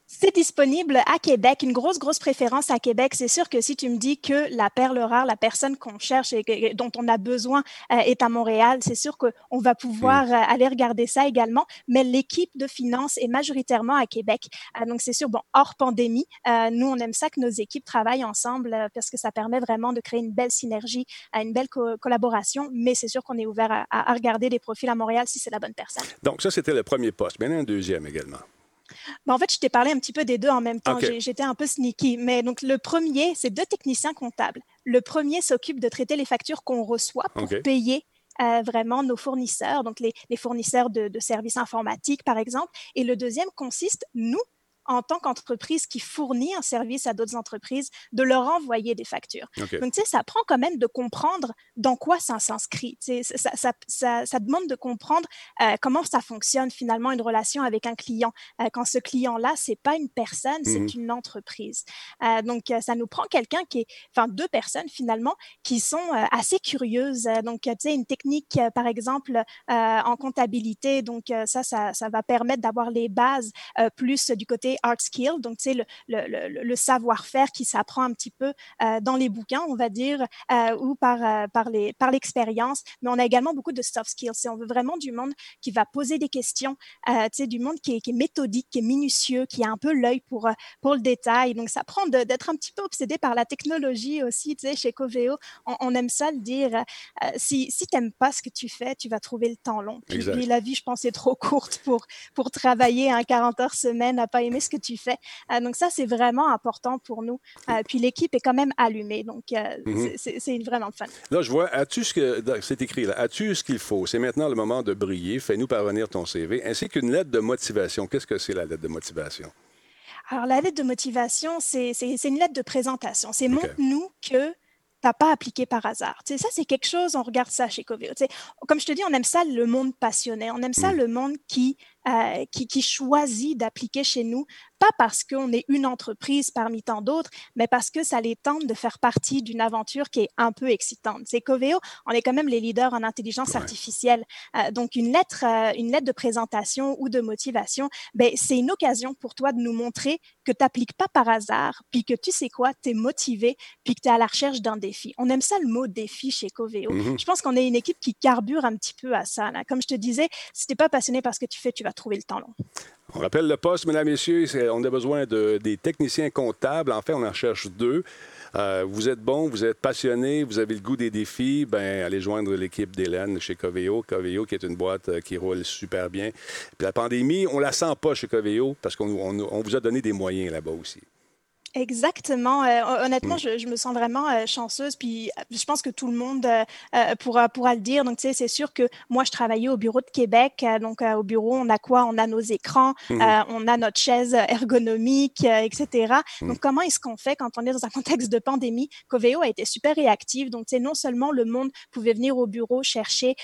c'est disponible à Québec, une grosse, grosse préférence à Québec. C'est sûr que si tu me dis que la perle rare, la personne qu'on cherche et dont on a besoin euh, est à Montréal, c'est sûr qu'on va pouvoir euh, aller regarder ça également. Mais l'équipe de finance est majoritairement à Québec. Euh, donc, c'est sûr, bon, hors pandémie, nous, on aime ça que nos équipes travaillent ensemble parce que ça permet vraiment de créer une belle synergie, une belle collaboration. Mais c'est sûr qu'on est ouvert à, à, regarder des profils à Montréal si c'est la bonne personne. Donc, ça, c'était le premier poste. Bien, un deuxième également. Ben, en fait, je t'ai parlé un petit peu des deux en même temps. J'étais un peu sneaky. Mais donc, le premier, c'est deux techniciens comptables. Le premier s'occupe de traiter les factures qu'on reçoit pour payer euh, vraiment nos fournisseurs, donc les, fournisseurs de, de, services informatiques, par exemple. Et le deuxième consiste, nous, en tant qu'entreprise qui fournit un service à d'autres entreprises, de leur envoyer des factures. Donc, tu sais, ça prend quand même de comprendre dans quoi ça s'inscrit. Ça, ça, ça, ça, demande de comprendre euh, comment ça fonctionne finalement une relation avec un client. Euh, quand ce client-là, c'est pas une personne, c'est mmh une entreprise. Euh, donc, ça nous prend quelqu'un qui est, enfin, deux personnes finalement qui sont assez curieuses. Donc, tu sais, une technique, par exemple, en comptabilité. Donc, ça, ça va permettre d'avoir les bases plus du côté art skill, donc c'est le, le, le, savoir-faire qui s'apprend un petit peu euh, dans les bouquins, on va dire, euh, ou par, euh, par, les, par l'expérience. Mais on a également beaucoup de soft skills. Et on veut vraiment du monde qui va poser des questions, du monde qui est, qui est, méthodique, qui est minutieux, qui a un peu l'œil pour, pour le détail. Donc, ça prend d'être un petit peu obsédé par la technologie aussi. Chez Coveo, on, aime ça le dire. si si tu n'aimes pas ce que tu fais, tu vas trouver le temps long. Puis, la vie, je pense, est trop courte pour, pour travailler un 40 heures semaine à pas aimer que tu fais. Euh, donc ça, c'est vraiment important pour nous. Euh, puis l'équipe est quand même allumée, donc euh, mhm. c'est vraiment fun. Là, je vois, as-tu ce que, c'est écrit là, as-tu ce qu'il faut? C'est maintenant le moment de briller. Fais-nous parvenir ton CV, ainsi qu'une lettre de motivation. Qu'est-ce que c'est la lettre de motivation? Alors, la lettre de motivation, c'est une lettre de présentation. C'est montre-nous que tu n'as pas appliqué par hasard. Tu sais, ça, c'est quelque chose, on regarde ça chez Coveo. Tu sais, comme je te dis, on aime ça le monde passionné. On aime ça mm. le monde qui euh, qui, choisit d'appliquer chez nous, pas parce qu'on est une entreprise parmi tant d'autres, mais parce que ça les tente de faire partie d'une aventure qui est un peu excitante. C'est Coveo, on est quand même les leaders en intelligence artificielle. Euh, donc, une lettre, euh, une lettre de présentation ou de motivation, ben, c'est une occasion pour toi de nous montrer que tu n'appliques pas par hasard, puis que tu sais quoi, tu es motivé, puis que tu es à la recherche d'un défi. On aime ça le mot défi chez Coveo. Mm-hmm. Je pense qu'on est une équipe qui carbure un petit peu à ça. Comme je te disais, si tu n'es pas passionné par ce que tu fais, tu vas trouver le temps long. On rappelle le poste, mesdames, messieurs, on a besoin de, des techniciens comptables. En fait, on en cherche deux. Euh, vous êtes bon, vous êtes passionné, vous avez le goût des défis, ben allez joindre l'équipe d'Hélène chez Coveo. Coveo, qui est une boîte euh, qui roule super bien. Puis la pandémie, on la sent pas chez Coveo parce qu'on on vous a donné des moyens là-bas aussi. Exactement. Euh, honnêtement, mm. je, me sens vraiment euh, chanceuse. Puis euh, je pense que tout le monde pourra, pourra le dire. Donc, tu sais, c'est sûr que moi, je travaillais au bureau de Québec. donc, au bureau, on a quoi? On a nos écrans, mm-hmm. on a notre chaise ergonomique, etc. Mm. Donc, comment est-ce qu'on fait quand on est dans un contexte de pandémie? Coveo a été super réactive. Donc, tu sais, non seulement le monde pouvait venir au bureau chercher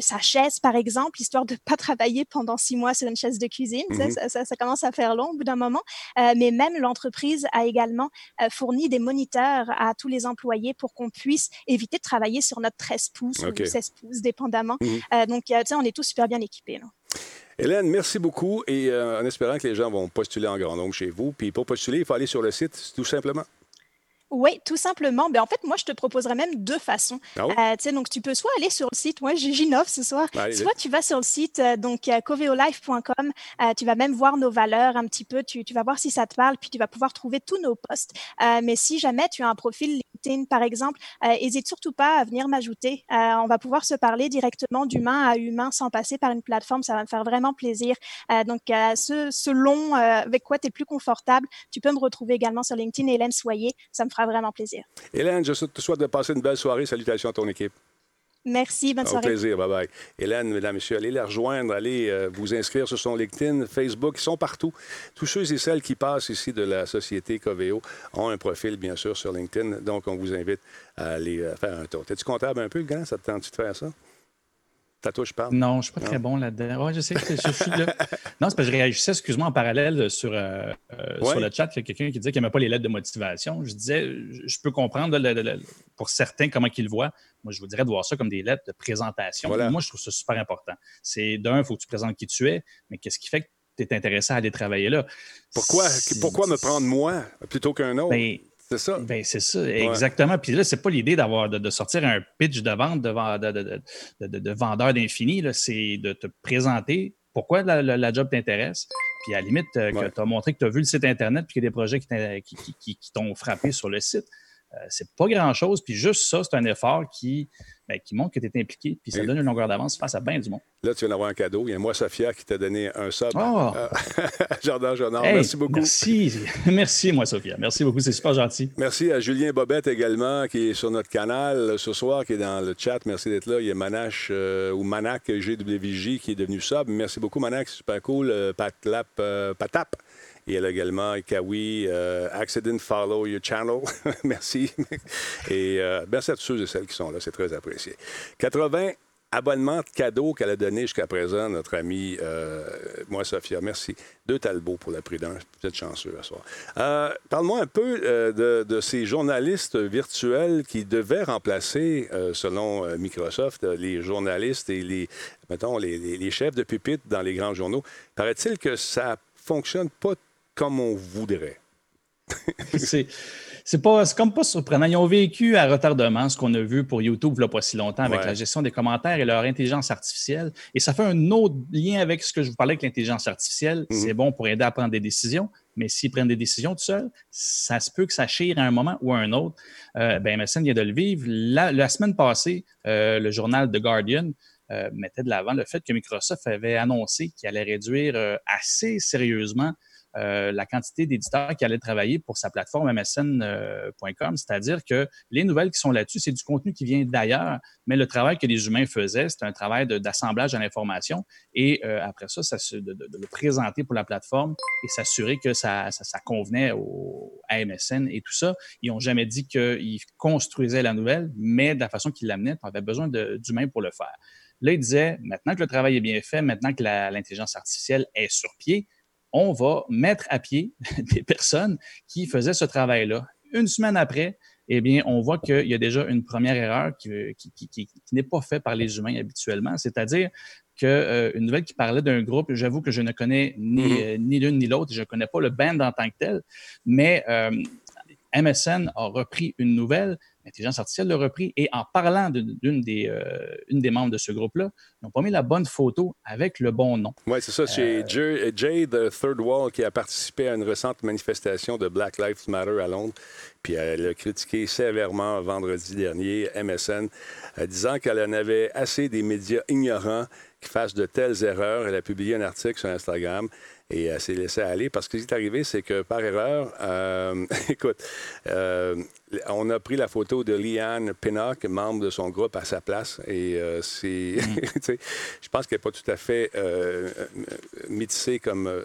sa chaise, par exemple, histoire de ne pas travailler pendant six mois sur une chaise de cuisine. Mm-hmm. ça, ça, ça, commence à faire long au bout d'un moment. mais même l'entreprise a également euh, fourni des moniteurs à tous les employés pour qu'on puisse éviter de travailler sur notre 13 pouces ou 16 pouces, dépendamment. Mhm. Euh, donc, euh, tu sais, on est tous super bien équipés. Hélène, merci beaucoup et en espérant que les gens vont postuler en grand nombre chez vous. Puis pour postuler, il faut aller sur le site, tout simplement. Oui, tout simplement. Ben, en fait, moi, je te proposerais même deux façons. Ah donc, tu peux soit aller sur le site, moi, j'innove ce soir, soit tu vas sur le site, donc coveolife.com, tu vas même voir nos valeurs un petit peu, tu, tu, vas voir si ça te parle, puis tu vas pouvoir trouver tous nos posts. mais si jamais tu as un profil par exemple, n'hésite surtout pas à venir m'ajouter. on va pouvoir se parler directement d'humain à humain sans passer par une plateforme. Ça va me faire vraiment plaisir. donc, ce, selon avec quoi tu es plus confortable, tu peux me retrouver également sur LinkedIn, Hélène Soyer. Ça me fera vraiment plaisir. Hélène, je te souhaite de passer une belle soirée. Salutations à ton équipe. Merci, bonne soirée. Au plaisir, bye bye. Hélène, mesdames, messieurs, allez la rejoindre, allez euh, vous inscrire sur son LinkedIn, Facebook, ils sont partout. Tous ceux et celles qui passent ici de la société Coveo ont un profil, bien sûr, sur LinkedIn. Donc, on vous invite à aller euh, faire un tour. T'es-tu comptable un peu, le gars? Ça te tente-tu de faire ça? Toi, je parle. Non, je ne suis pas très bon là-dedans. Oui, je sais que je, suis là. Non, c'est parce que je réagissais, excuse-moi, en parallèle sur, euh, euh, sur le chat. Il y a quelqu'un qui disait qu'il n'aimait pas les lettres de motivation. Je disais, je peux comprendre pour certains comment qu'ils le voient. Moi, je vous dirais de voir ça comme des lettres de présentation. Moi, je trouve ça super important. C'est d'un, il faut que tu présentes qui tu es, mais qu'est-ce qui fait que tu es intéressé à aller travailler là? Pourquoi, pourquoi me prendre moi plutôt qu'un autre? Ben, c'est ça. Ben, c'est ça, exactement. Puis là, c'est pas l'idée d'avoir de, sortir un pitch de vente de, de, vendeur d'infini, c'est de te présenter pourquoi la, job t'intéresse. Puis à la limite, euh, que tu as montré que tu as vu le site Internet puis qu'il y a des projets qui, t'ont frappé sur le site. Euh, c'est pas grand-chose. Puis juste ça, c'est un effort qui, ben, qui montre que tu es impliqué, puis ça donne une longueur d'avance face à bien du monde. Là, tu viens d'avoir un cadeau. Il y a moi, Sophia, qui t'a donné un sub. Oh. Jardin Jonard, merci beaucoup. Merci. merci, moi, Sophia. Merci beaucoup, c'est super gentil. Merci à Julien Bobette également, qui est sur notre canal ce soir, qui est dans le chat. Merci d'être là. Il y a Manache euh, ou Manac GWJ qui est devenu sub. Merci beaucoup, Manac. Super cool. Euh, Patlap, euh, Patap il y a également Kawi, euh, Accident Follow Your Channel. merci. Et euh, merci à tous ceux et celles qui sont là. C'est très apprécié. 80 abonnements de cadeaux qu'elle a donné jusqu'à présent, notre ami, euh, moi, Sophia. Merci. Deux Talbots pour la prudence. Peut-être chanceux à soir. Parle-moi un peu de, ces journalistes virtuels qui devaient remplacer, selon Microsoft, les journalistes et les, mettons, les, chefs de pupitre dans les grands journaux. Paraît-il que ça fonctionne pas comme on voudrait. c'est, pas comme pas surprenant. Ils ont vécu à retardement ce qu'on a vu pour YouTube a pas si longtemps avec la gestion des commentaires et leur intelligence artificielle. Et ça fait un autre lien avec ce que je vous parlais avec l'intelligence artificielle. Mhm. C'est bon pour aider à prendre des décisions, mais s'ils prennent des décisions tout seuls, ça se peut que ça chire à un moment ou à un autre. Euh, ben, MSN vient de le vivre. La, semaine passée, euh, le journal The Guardian euh, mettait de l'avant le fait que Microsoft avait annoncé qu'il allait réduire euh, assez sérieusement euh, la quantité d'éditeurs qui allaient travailler pour sa plateforme msn.com. Euh, C'est-à-dire que les nouvelles qui sont là-dessus, c'est du contenu qui vient d'ailleurs, mais le travail que les humains faisaient, c'est un travail d'assemblage de, l'information et euh, après ça, ça de, de, le présenter pour la plateforme et s'assurer que ça, ça, convenait au, à MSN et tout ça. Ils n'ont jamais dit qu'ils construisaient la nouvelle, mais de la façon qu'ils l'amenaient, on avait besoin d'humains pour le faire. Là, ils disaient, maintenant que le travail est bien fait, maintenant que l'intelligence artificielle est sur pied, on va mettre à pied des personnes qui faisaient ce travail-là. Une semaine après, eh bien, on voit qu'il y a déjà une première erreur qui, n'est pas faite par les humains habituellement, c'est-à-dire qu'une euh, nouvelle qui parlait d'un groupe, j'avoue que je ne connais ni, mm-hmm. euh, ni l'une ni l'autre, je ne connais pas le band en tant que tel, mais euh, MSN a repris une nouvelle l'intelligence artificielle l'a repris. Et en parlant d'une des, euh, une des membres de ce groupe-là, ils n'ont pas mis la bonne photo avec le bon nom. Oui, c'est ça. C'est euh, Jay, the Third Wall, qui a participé à une récente manifestation de Black Lives Matter à Londres. Puis elle a critiqué sévèrement vendredi dernier MSN, euh, disant qu'elle en avait assez des médias ignorants qui fassent de telles erreurs. Elle a publié un article sur Instagram et elle s'est laissée aller parce que ce qui est arrivé, c'est que par erreur, écoute, on a pris la photo de Liane Pinnock, membre de son groupe, à sa place. Et euh, c'est. Mm. je pense qu'elle n'est pas tout à fait euh, euh comme euh,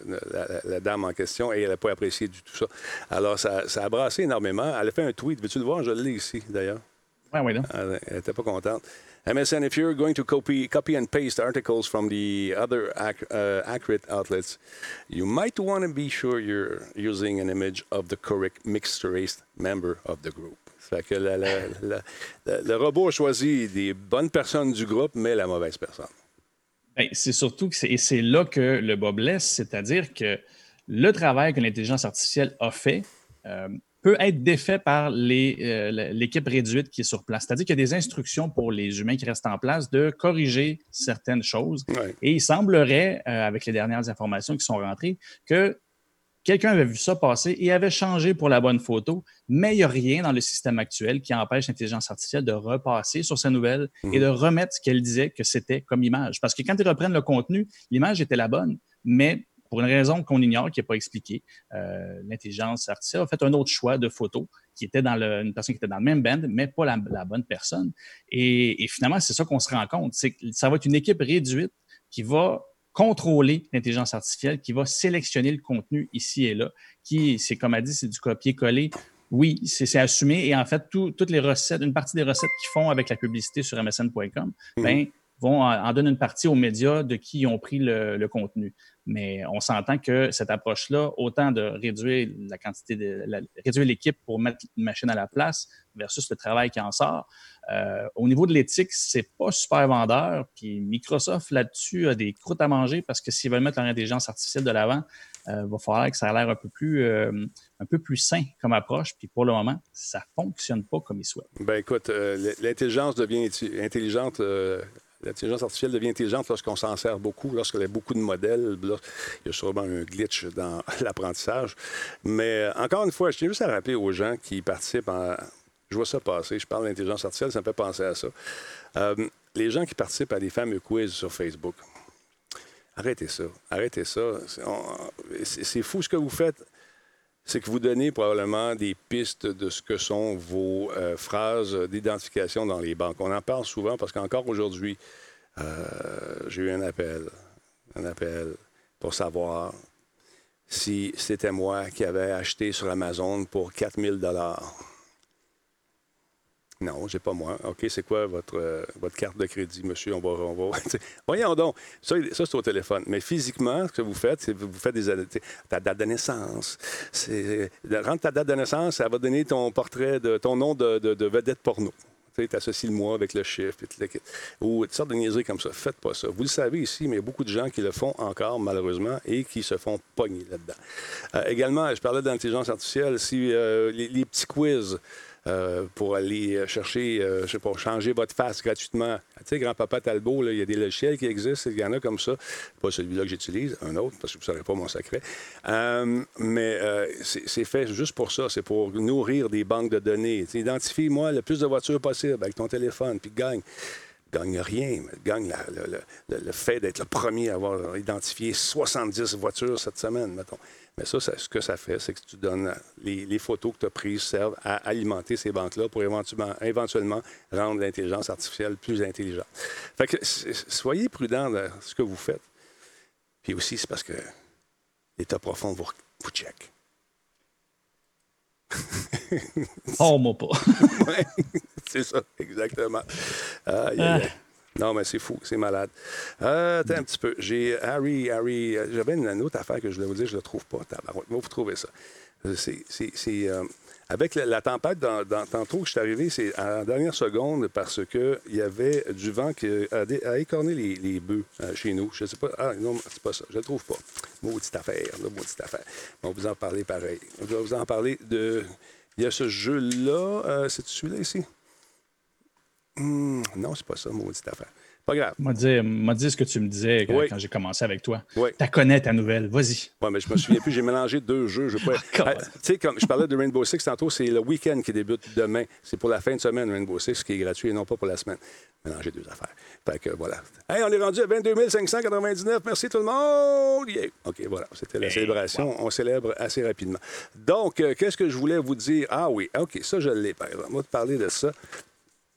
la, dame en question et elle n'a pas apprécié du tout ça. Alors, ça, ça, a brassé énormément. Elle a fait un tweet. Veux-tu le voir? Je l'ai ici, d'ailleurs. Oui, oui, non. Elle n'était pas contente. MSN, if you're going to copy, copy and paste articles from the other ac uh, accurate outlets, you might want to be sure you're using an image of the correct mixed race member of the group. Fait que le robot a choisi des bonnes personnes du groupe, mais la mauvaise personne. Ben, c'est surtout que c'est là que le bas blesse, c'est-à-dire que le travail que l'intelligence artificielle a fait, euh, peut être défait par euh, l'équipe réduite qui est sur place. C'est-à-dire qu'il y a des instructions pour les humains qui restent en place de corriger certaines choses. Et il semblerait, euh, avec les dernières informations qui sont rentrées, que quelqu'un avait vu ça passer et avait changé pour la bonne photo, mais il n'y a rien dans le système actuel qui empêche l'intelligence artificielle de repasser sur sa nouvelle et de remettre ce qu'elle disait que c'était comme image. Parce que quand ils reprennent le contenu, l'image était la bonne, mais pour une raison qu'on ignore, qui n'est pas expliquée, euh, l'intelligence artificielle a fait un autre choix de photo qui était dans le, une personne qui était dans le même band, mais pas la, bonne personne. Et, finalement, c'est ça qu'on se rend compte, c'est que ça va être une équipe réduite qui va contrôler l'intelligence artificielle, qui va sélectionner le contenu ici et là, qui, c'est comme a dit, c'est du copier-coller. Oui, c'est assumé. Et en fait, toutes les recettes, une partie des recettes qu'ils font avec la publicité sur msn.com, mm-hmm. ben, vont en, donner une partie aux médias de qui ont pris le, contenu. Mais on s'entend que cette approche-là, autant de réduire la quantité de réduire l'équipe pour mettre une machine à la place versus le travail qui en sort, euh, au niveau de l'éthique, c'est pas super vendeur. Puis Microsoft là-dessus a des croûtes à manger parce que s'ils veulent mettre leur intelligence artificielle de l'avant, il euh, va falloir que ça ait l'air un peu plus euh, un peu plus sain comme approche. Puis pour le moment, ça fonctionne pas comme ils souhaitent. Ben écoute, l'intelligence devient intelligente L'intelligence artificielle devient intelligente lorsqu'on s'en sert beaucoup, lorsqu'il y a beaucoup de modèles. il y a sûrement un glitch dans l'apprentissage. Mais euh, encore une fois, je tiens juste à rappeler aux gens qui participent Je vois ça passer. Je parle d'intelligence artificielle, ça me fait penser à ça. Euh, les gens qui participent à des fameux quiz sur Facebook, arrêtez ça. Arrêtez ça. C'est fou ce que vous faites. C'est que vous donnez probablement des pistes de ce que sont vos euh, phrases d'identification dans les banques. On en parle souvent parce qu'encore aujourd'hui, euh, j'ai eu un appel, un appel pour savoir si c'était moi qui avais acheté sur Amazon pour 4000 dollars. Non, j'ai pas moi. OK, c'est quoi votre, euh, votre carte de crédit, monsieur? On va. On va... Voyons donc. Ça, ça c'est au téléphone. Mais physiquement, ce que vous faites, c'est vous faites des, ta date de naissance. C'est, rentre ta date de naissance, ça va donner ton portrait, de ton nom de, de vedette porno. Tu associes le mois avec le chiffre, ou toutes sortes de niaiseries comme ça. Faites pas ça. Vous le savez ici, mais il y a beaucoup de gens qui le font encore, malheureusement, et qui se font pogner là-dedans. Euh, également, je parlais d'intelligence artificielle. Si euh, les, petits quiz, euh, pour aller chercher, je sais pas, changer votre face gratuitement. Tu sais, grand-papa Talbot, il y a des logiciels qui existent, il y en a comme ça. Pas celui-là que j'utilise, un autre, parce que vous ne saurez pas mon secret. mais c'est fait juste pour ça, c'est pour nourrir des banques de données. Identifie-moi le plus de voitures possible avec ton téléphone, puis gagne gagne rien, mais gagne le, fait d'être le premier à avoir identifié 70 voitures cette semaine, mettons. Mais ça, ce que ça fait, c'est que tu donnes les, photos que tu as prises servent à alimenter ces banques-là pour éventuellement, éventuellement rendre l'intelligence artificielle plus intelligente. Fait que soyez prudents dans ce que vous faites. Puis aussi, c'est parce que l'État profond vous, vous check. oh, moi pas. c'est ça, exactement. Ah. Non, mais c'est fou, c'est malade. Euh, attends un petit peu. J'ai Harry, Harry. Euh, j'avais une, autre affaire que je voulais vous dire, je ne la trouve pas. Vous trouvez ça. C'est. Euh, avec la, tempête, dans, tantôt que je suis arrivé, c'est la dernière seconde parce qu'il y avait du vent qui a, écorné les, bœufs chez nous. Je ne sais pas. Ah, non, c'est pas ça. Je ne le trouve pas. Maudite affaire, maudite affaire. On va vous en parler pareil. On va vous en parler de. Il y a ce jeu-là. c'est celui-là ici? Hmm, non, c'est pas ça, maudite affaire. Pas grave. Dit, m'a dit ce que tu me disais quand, j'ai commencé avec toi. Oui. Tu connais ta nouvelle. Vas-y. Oui, mais je me souviens plus. J'ai mélangé deux jeux. Je pas... Ah, tu sais, comme je parlais de Rainbow Six tantôt, c'est le week-end qui débute demain. C'est pour la fin de semaine, Rainbow Six, qui est gratuit et non pas pour la semaine. Mélanger deux affaires. Fait que voilà. Hey, on est rendu à 22 599. Merci tout le monde. OK, voilà. C'était la célébration. On célèbre assez rapidement. Donc, euh, qu'est-ce que je voulais vous dire? Ah oui, OK, ça, je l'ai, par exemple. On va te parler de ça.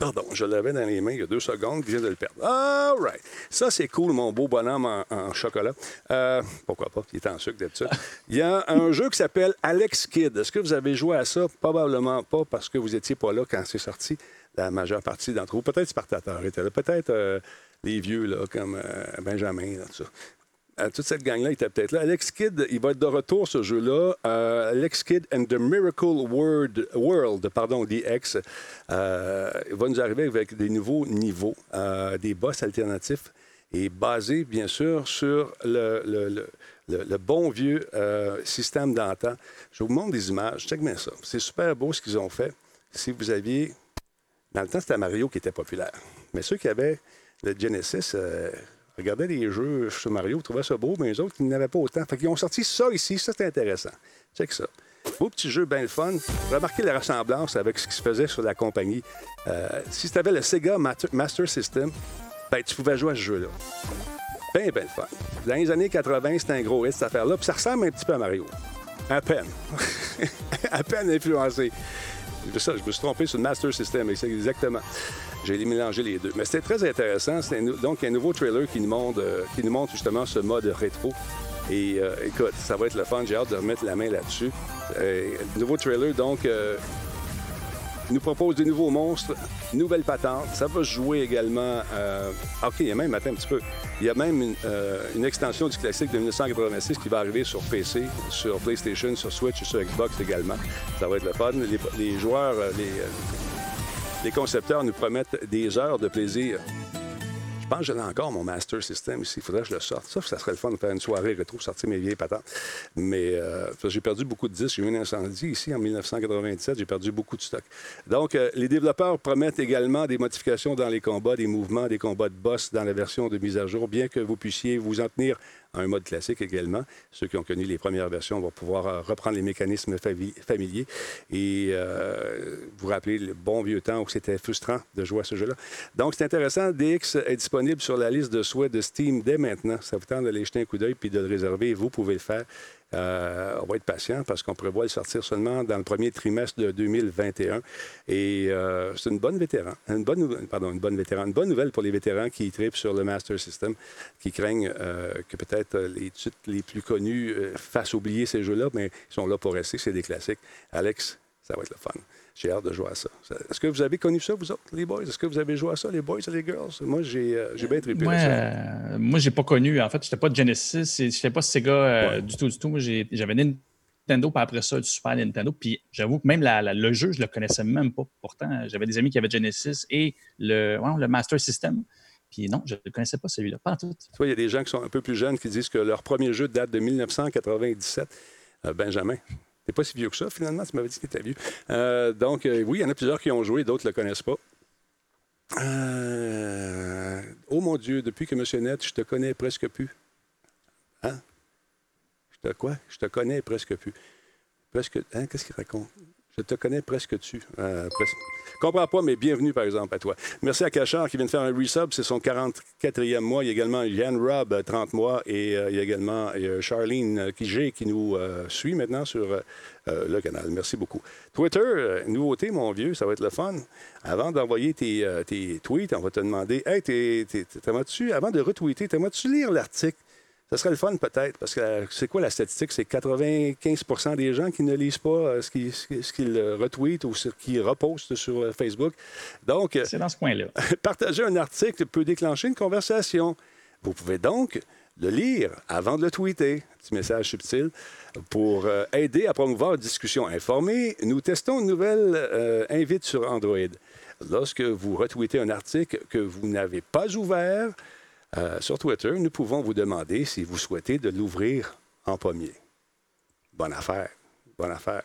Pardon, je l'avais dans les mains il y a deux secondes, je viens de le perdre. All right. Ça, c'est cool, mon beau bonhomme en, chocolat. Euh, pourquoi pas? Il est en sucre d'habitude. Il y a un jeu qui s'appelle Alex Kid. Est-ce que vous avez joué à ça? Probablement pas parce que vous n'étiez pas là quand c'est sorti. La majeure partie d'entre vous. Peut-être Spartateur était là. Peut-être euh, les vieux, là, comme euh, Benjamin, là, tout ça toute cette gang-là était peut-être là. Alex Kidd, il va être de retour, ce jeu-là. Euh, Alex Kidd and the Miracle World, World pardon, DX, euh, il va nous arriver avec des nouveaux niveaux, euh, des boss alternatifs et basé, bien sûr, sur le, le, bon vieux système d'antan. Je vous montre des images. Check bien ça. C'est super beau ce qu'ils ont fait. Si vous aviez... Dans le temps, c'était Mario qui était populaire. Mais ceux qui avaient le Genesis regardaient les jeux sur Mario, trouvaient ça beau, mais les autres, ils n'avaient pas autant. Fait qu'ils ont sorti ça ici, ça c'est intéressant. Check ça. Beau petit jeu bien le fun. Remarquez la ressemblance avec ce qui se faisait sur la compagnie. Euh, si tu avais le Sega Master System, ben, tu pouvais jouer à ce jeu-là. Bien, bien le fun. Dans les années 80, c'était un gros hit, cette affaire-là. Puis ça ressemble un petit peu à Mario. À peine. à peine influencé. Ça, je me suis trompé sur le Master System, exactement. J'ai mélangé les deux. Mais c'était très intéressant. C'est donc un nouveau trailer qui nous montre, euh, qui nous montre justement ce mode rétro. Et euh, écoute, ça va être le fun. J'ai hâte de remettre la main là-dessus. Euh, nouveau trailer, donc, nous propose des nouveaux monstres, nouvelles patentes. Ça va jouer également. OK, il y a même, attends un petit peu. Il y a même une, extension du classique de 1986 qui va arriver sur PC, sur PlayStation, sur Switch et sur Xbox également. Ça va être le fun. Les, les joueurs, les les concepteurs nous promettent des heures de plaisir. Je pense que j'en encore mon Master System ici. Il faudrait que je le sorte. Ça, ça serait le fun de faire une soirée retrouve, sortir mes vieilles patentes. Mais euh, j'ai perdu beaucoup de disques. J'ai eu un incendie ici en 1997. J'ai perdu beaucoup de stock. Donc, euh, les développeurs promettent également des modifications dans les combats, des mouvements, des combats de boss dans la version de mise à jour, bien que vous puissiez vous en tenir un mode classique également. Ceux qui ont connu les premières versions vont pouvoir euh, reprendre les mécanismes familiers et euh, vous rappeler le bon vieux temps où c'était frustrant de jouer à ce jeu-là. Donc, c'est intéressant. DX est disponible sur la liste de souhaits de Steam dès maintenant. Ça vous tente d'aller jeter un coup d'œil puis de le réserver. Vous pouvez le faire. Euh, on va être patient parce qu'on prévoit le sortir seulement dans le premier trimestre de 2021. Et euh, c'est une bonne vétéran, une bonne pardon, une bonne vétéran, une bonne nouvelle pour les vétérans qui tripent sur le Master System, qui craignent euh, que peut-être les titres les plus connus fassent oublier ces jeux-là, mais ils sont là pour rester. C'est des classiques. Alex, ça va être le fun. J'ai hâte de jouer à ça. Est-ce que vous avez connu ça, vous autres, les boys? Est-ce que vous avez joué à ça, les boys et les girls? Moi, j'ai euh, bien trippé moi, euh, moi, j'ai pas connu. En fait, j'étais pas de Genesis. J'étais pas Sega euh, du tout, du tout. Moi, j'avais Nintendo, puis après ça, du Super Nintendo. Puis j'avoue que même le jeu, je le connaissais même pas. Pourtant, j'avais des amis qui avaient Genesis et le, le Master System. Puis non, je ne connaissais pas celui-là, pas en tout. Tu vois, il y a des gens qui sont un peu plus jeunes qui disent que leur premier jeu date de 1997. Benjamin, T'es pas si vieux que ça, finalement. Tu m'avais dit que t'étais vieux. Euh, donc, euh, oui, il y en a plusieurs qui ont joué, d'autres ne le connaissent pas. Euh, oh mon Dieu, depuis que M. Net, je te connais presque plus. Hein? Je te quoi? Je te connais presque plus. Presque. Hein? Qu'est-ce qu'il raconte? Je te connais presque tu. Euh, presque. Comprends pas, mais bienvenue, par exemple, à toi. Merci à Cachard qui vient de faire un resub. C'est son 44e mois. Il y a également Yann Rob, 30 mois. Et euh, il y a également euh, Charlene Kijé qui nous suit maintenant sur le canal. Merci beaucoup. Twitter, nouveauté, mon vieux, ça va être le fun. Avant d'envoyer tes, tweets, on va te demander Hey, tu avant de retweeter, t'aimerais-tu lire l'article? Ce serait le fun peut-être, parce que euh, c'est quoi la statistique? C'est 95% des gens qui ne lisent pas euh, ce qu'ils retweetent ou ce qu'ils repostent sur euh, Facebook. Donc, c'est dans ce coin-là. partager un article peut déclencher une conversation. Vous pouvez donc le lire avant de le tweeter. Petit message subtil. Pour aider à promouvoir une discussion informée, nous testons une nouvelle invite sur Android. Lorsque vous retweetez un article que vous n'avez pas ouvert, euh, sur Twitter, nous pouvons vous demander si vous souhaitez de l'ouvrir en premier. Bonne affaire. Bonne affaire.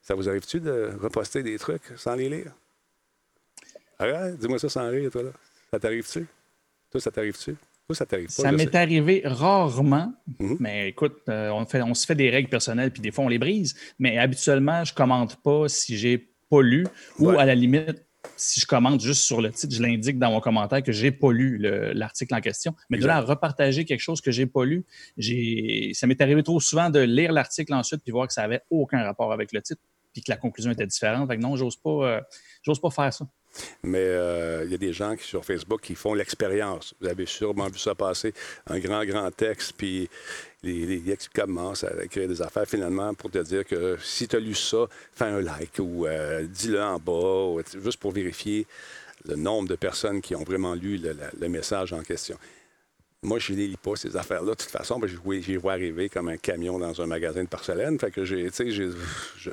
Ça vous arrive-tu de reposter des trucs sans les lire? Arrête, dis-moi ça sans rire, toi, là. Ça t'arrive-tu? Toi, ça t'arrive-tu? Toi, ça t'arrive pas? Ça m'est arrivé rarement, mhm. mais écoute, euh, on, fait, on se fait des règles personnelles, puis des fois, on les brise. Mais habituellement, je commente pas si j'ai pas lu, ou à la limite, si je commente juste sur le titre, je l'indique dans mon commentaire que je n'ai pas lu l'article en question. Mais de là à repartager quelque chose que je n'ai pas lu, ça m'est arrivé trop souvent de lire l'article ensuite puis voir que ça n'avait aucun rapport avec le titre puis que la conclusion était différente. Fait non, j'ose pas, euh, pas faire ça. Mais euh, il y a des gens qui, sur Facebook qui font l'expérience. Vous avez sûrement vu ça passer, un grand, grand texte, puis les, les commencent à écrire des affaires finalement pour te dire que si tu as lu ça, fais un like ou euh, dis-le en bas, juste pour vérifier le nombre de personnes qui ont vraiment lu le, message en question. Moi, je ne lis pas ces affaires-là. De toute façon, j'y vois arriver comme un camion dans un magasin de porcelaine. Fait que j'ai, je,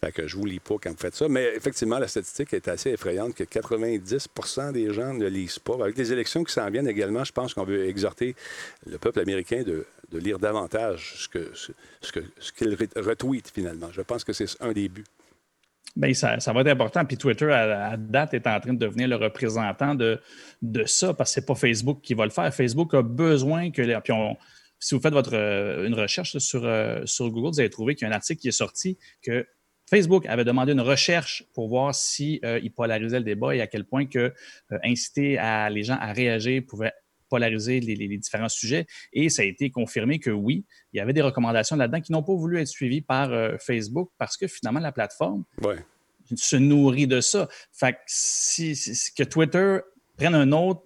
fait que je vous lis pas quand vous faites ça. Mais effectivement, la statistique est assez effrayante que 90% des gens ne lisent pas. Avec les élections qui s'en viennent également, je pense qu'on veut exhorter le peuple américain de, lire davantage ce qu'il retweet finalement. Je pense que c'est un des buts. Bien, ça, va être important. Puis Twitter, à, date, est en train de devenir le représentant de, ça, parce que ce n'est pas Facebook qui va le faire. Facebook a besoin que les. Puis si vous faites votre, une recherche sur, euh, sur Google, vous allez trouver qu'il y a un article qui est sorti que Facebook avait demandé une recherche pour voir si euh, il polarisait le débat et à quel point que euh, inciter à, les gens à réagir pouvait polariser les, différents sujets. Et ça a été confirmé que oui, il y avait des recommandations là-dedans qui n'ont pas voulu être suivies par euh, Facebook parce que finalement, la plateforme se nourrit de ça. Fait que si, que Twitter prenne un autre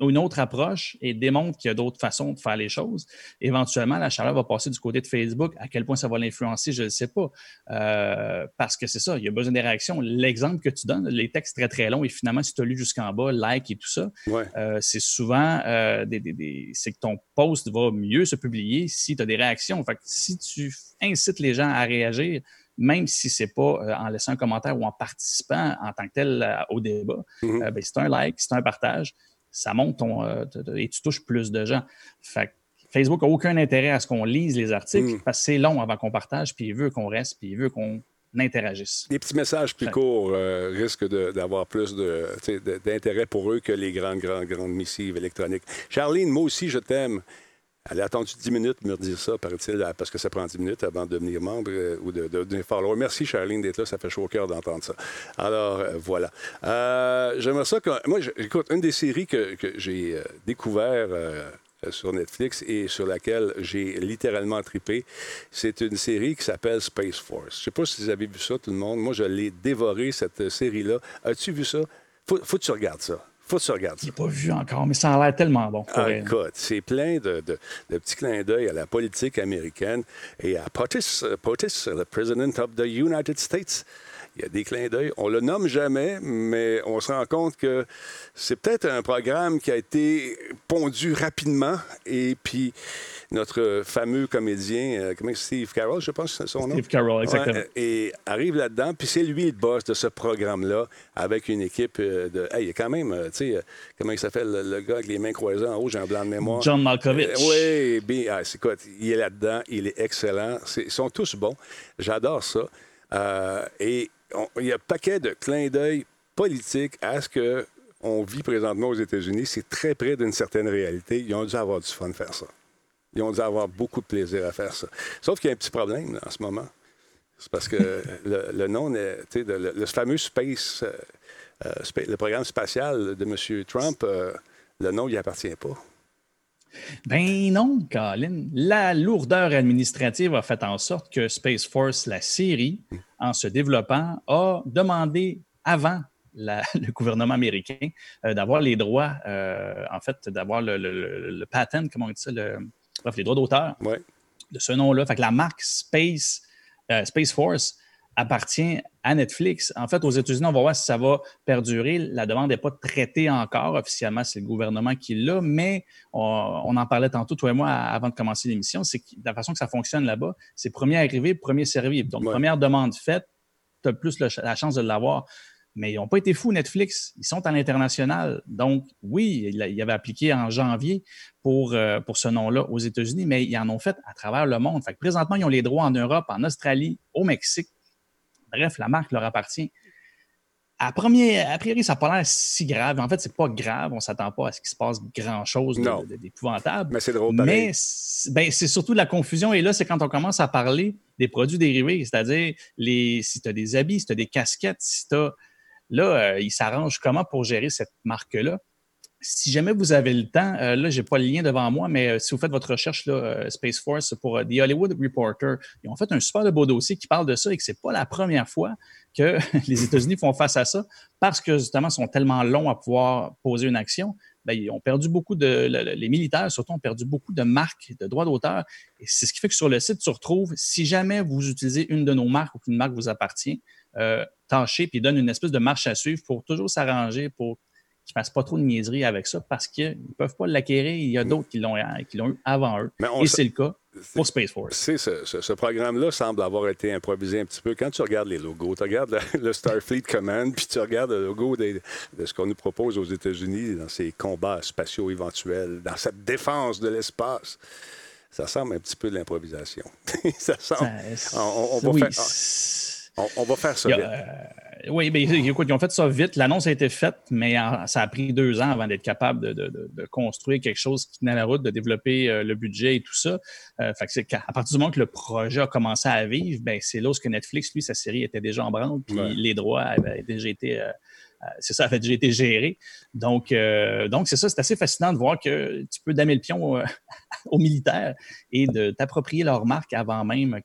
une autre approche et démontre qu'il y a d'autres façons de faire les choses, éventuellement, la chaleur va passer du côté de Facebook. À quel point ça va l'influencer, je ne sais pas. Euh, parce que c'est ça, il y a besoin des réactions. L'exemple que tu donnes, les textes très, très longs, et finalement, si tu as lu jusqu'en bas, like et tout ça, euh, c'est souvent euh, des, c'est que ton post va mieux se publier si tu as des réactions. Fait si tu incites les gens à réagir, même si ce n'est pas en laissant un commentaire ou en participant en tant que tel au débat, mm-hmm. ben, c'est un like, c'est un partage ça monte ton, euh, et tu touches plus de gens. Facebook n'a aucun intérêt à ce qu'on lise les articles mm. parce que c'est long avant qu'on partage, puis il veut qu'on reste, puis il veut qu'on interagisse. Les petits messages plus courts euh, risquent d'avoir plus d'intérêt pour eux que les grandes, grandes, grandes missives électroniques. Charline, moi aussi, je t'aime. Elle a attendu 10 minutes de me dire ça, paraît-il, parce que ça prend 10 minutes avant de devenir membre euh, ou de, devenir follower. Merci, Charline, d'être là. Ça fait chaud au cœur d'entendre ça. Alors, euh, voilà. Euh, j'aimerais ça que. Moi, j'écoute, une des séries que, j'ai découvert sur Netflix et sur laquelle j'ai littéralement tripé. C'est une série qui s'appelle Space Force. Je ne sais pas si vous avez vu ça, tout le monde. Moi, je l'ai dévoré, cette série-là. As-tu vu ça? Faut, faut que tu regardes ça faut que tu regardes ça. Je pas vu encore, mais ça a l'air tellement bon. Ah, écoute, c'est plein de, petits clins d'œil à la politique américaine et à POTUS, POTUS, le President of the United States. Il y a des clins d'œil. On le nomme jamais, mais on se rend compte que c'est peut-être un programme qui a été pondu rapidement. Et puis, notre fameux comédien, euh, comment Steve Carroll, je pense que c'est son nom. Steve Carroll, exactement. et arrive là-dedans, puis c'est lui le boss de ce programme-là, avec une équipe euh, de. Hey, il y a quand même, euh, tu sais, comment il s'appelle, le, gars avec les mains croisées en haut, j'ai un blanc de mémoire. John Malkovich. oui, bien, ah, c'est quoi, il est là-dedans, il est excellent. ils sont tous bons. J'adore ça. et il y a un paquet de clins d'œil politiques à ce que on vit présentement aux États-Unis. C'est très près d'une certaine réalité. Ils ont dû avoir du fun de faire ça. Ils ont dû avoir beaucoup de plaisir à faire ça. Sauf qu'il y a un petit problème en ce moment. C'est parce que le, nom, le, le, fameux Space, euh, euh, le programme spatial de M. Trump, euh, le nom, il appartient pas. Ben non, Colin. La lourdeur administrative a fait en sorte que Space Force, la série, en se développant, a demandé avant le gouvernement américain euh, d'avoir les droits, euh, en fait, d'avoir le, le, patent, comment on dit ça, bref, les droits d'auteur de ce nom-là. Fait que la marque Space, euh, Space Force appartient à Netflix. En fait, aux États-Unis, on va voir si ça va perdurer. La demande n'est pas traitée encore. Officiellement, c'est le gouvernement qui l'a, mais on, en parlait tantôt, toi et moi, avant de commencer l'émission. C'est la façon que ça fonctionne là-bas, c'est premier arrivé, premier servi. Donc, première demande faite, tu as plus la chance de l'avoir. Mais ils n'ont pas été fous, Netflix. Ils sont à l'international. Donc, oui, ils avaient appliqué en janvier pour, euh, pour ce nom-là aux États-Unis, mais ils en ont fait à travers le monde. Fait que présentement, ils ont les droits en Europe, en Australie, au Mexique, Bref, la marque leur appartient. À premier, a priori, ça n'a pas l'air si grave. En fait, c'est pas grave. On ne s'attend pas à ce qu'il se passe grand-chose d'épouvantable. Mais c'est drôle. Mais ben, c'est surtout de la confusion. Et là, c'est quand on commence à parler des produits dérivés, c'est-à-dire les, si tu as des habits, si tu as des casquettes, si tu as. Là, euh, ils s'arrangent comment pour gérer cette marque-là? Si jamais vous avez le temps, euh, là, je n'ai pas le lien devant moi, mais euh, si vous faites votre recherche, là, euh, Space Force, pour The Hollywood Reporter, ils ont fait un super beau dossier qui parle de ça et que ce n'est pas la première fois que les États-Unis font face à ça parce que justement, ils sont tellement longs à pouvoir poser une action. Bien, ils ont perdu beaucoup de. les militaires, surtout, ont perdu beaucoup de marques, de droits d'auteur. Et c'est ce qui fait que sur le site, tu retrouves, si jamais vous utilisez une de nos marques ou qu'une marque vous appartient, tâchez puis donne une espèce de marche à suivre pour toujours s'arranger, pour qui ne fassent pas trop de niaiseries avec ça parce qu'ils ne peuvent pas l'acquérir. Il y a d'autres qui l'ont eu avant eux. Et c'est le cas pour Space Force. Ce, ce, programme-là semble avoir été improvisé un petit peu. Quand tu regardes les logos, tu regardes le, Starfleet Command, puis tu regardes le logo de, ce qu'on nous propose aux États-Unis dans ces combats spatiaux éventuels, dans cette défense de l'espace. Ça semble un petit peu de l'improvisation. ça semble. on, va faire, on, va faire ça. Oui, bien, écoute, ils ont fait ça vite. L'annonce a été faite, mais ça a pris deux ans avant d'être capable de, construire quelque chose qui tenait la route, de développer euh, le budget et tout ça. Euh, fait que à partir du moment que le projet a commencé à vivre, ben, c'est là où Netflix, lui, sa série était déjà en branle, puis les droits avaient déjà été euh, euh, c'est ça, avait déjà été géré. Donc, euh, donc c'est ça, c'est assez fascinant de voir que tu peux damer le pion euh, aux militaires et de t'approprier leur marque avant même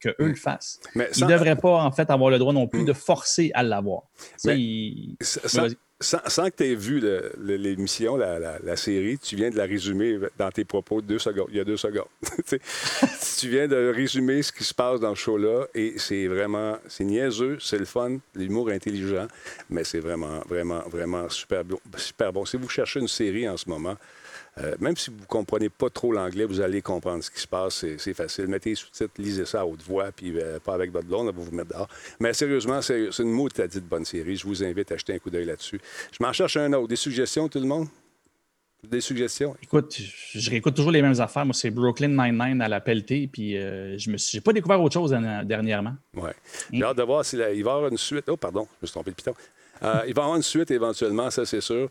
qu'eux le fassent. ils ne devraient pas, en fait, avoir le droit non plus hmm. de forcer à l'avoir. Sans, que tu aies vu l'émission, la, série, tu viens de la résumer dans tes propos deux secondes, il y a deux secondes. tu viens de résumer ce qui se passe dans le show-là et c'est vraiment, c'est niaiseux, c'est le fun, l'humour intelligent, mais c'est vraiment, vraiment, vraiment super, super bon. Si vous cherchez une série en ce moment, euh, même si vous ne comprenez pas trop l'anglais, vous allez comprendre ce qui se passe. C'est facile. Mettez les sous-titres, lisez ça à haute voix, puis euh, pas avec votre blonde, vous vous mettre dehors. Mais sérieusement, c'est une de bonne série. Je vous invite à jeter un coup d'œil là-dessus. Je m'en cherche un autre. Des suggestions, tout le monde? Des suggestions? Écoute, je réécoute toujours les mêmes affaires. Moi, c'est Brooklyn Nine-Nine à la pelletée, puis euh, je n'ai pas découvert autre chose dernièrement. Oui. J'ai hâte de voir s'il va y avoir une suite. Oh, pardon, je me suis trompé de piton. Il va y avoir une suite éventuellement, ça c'est sûr.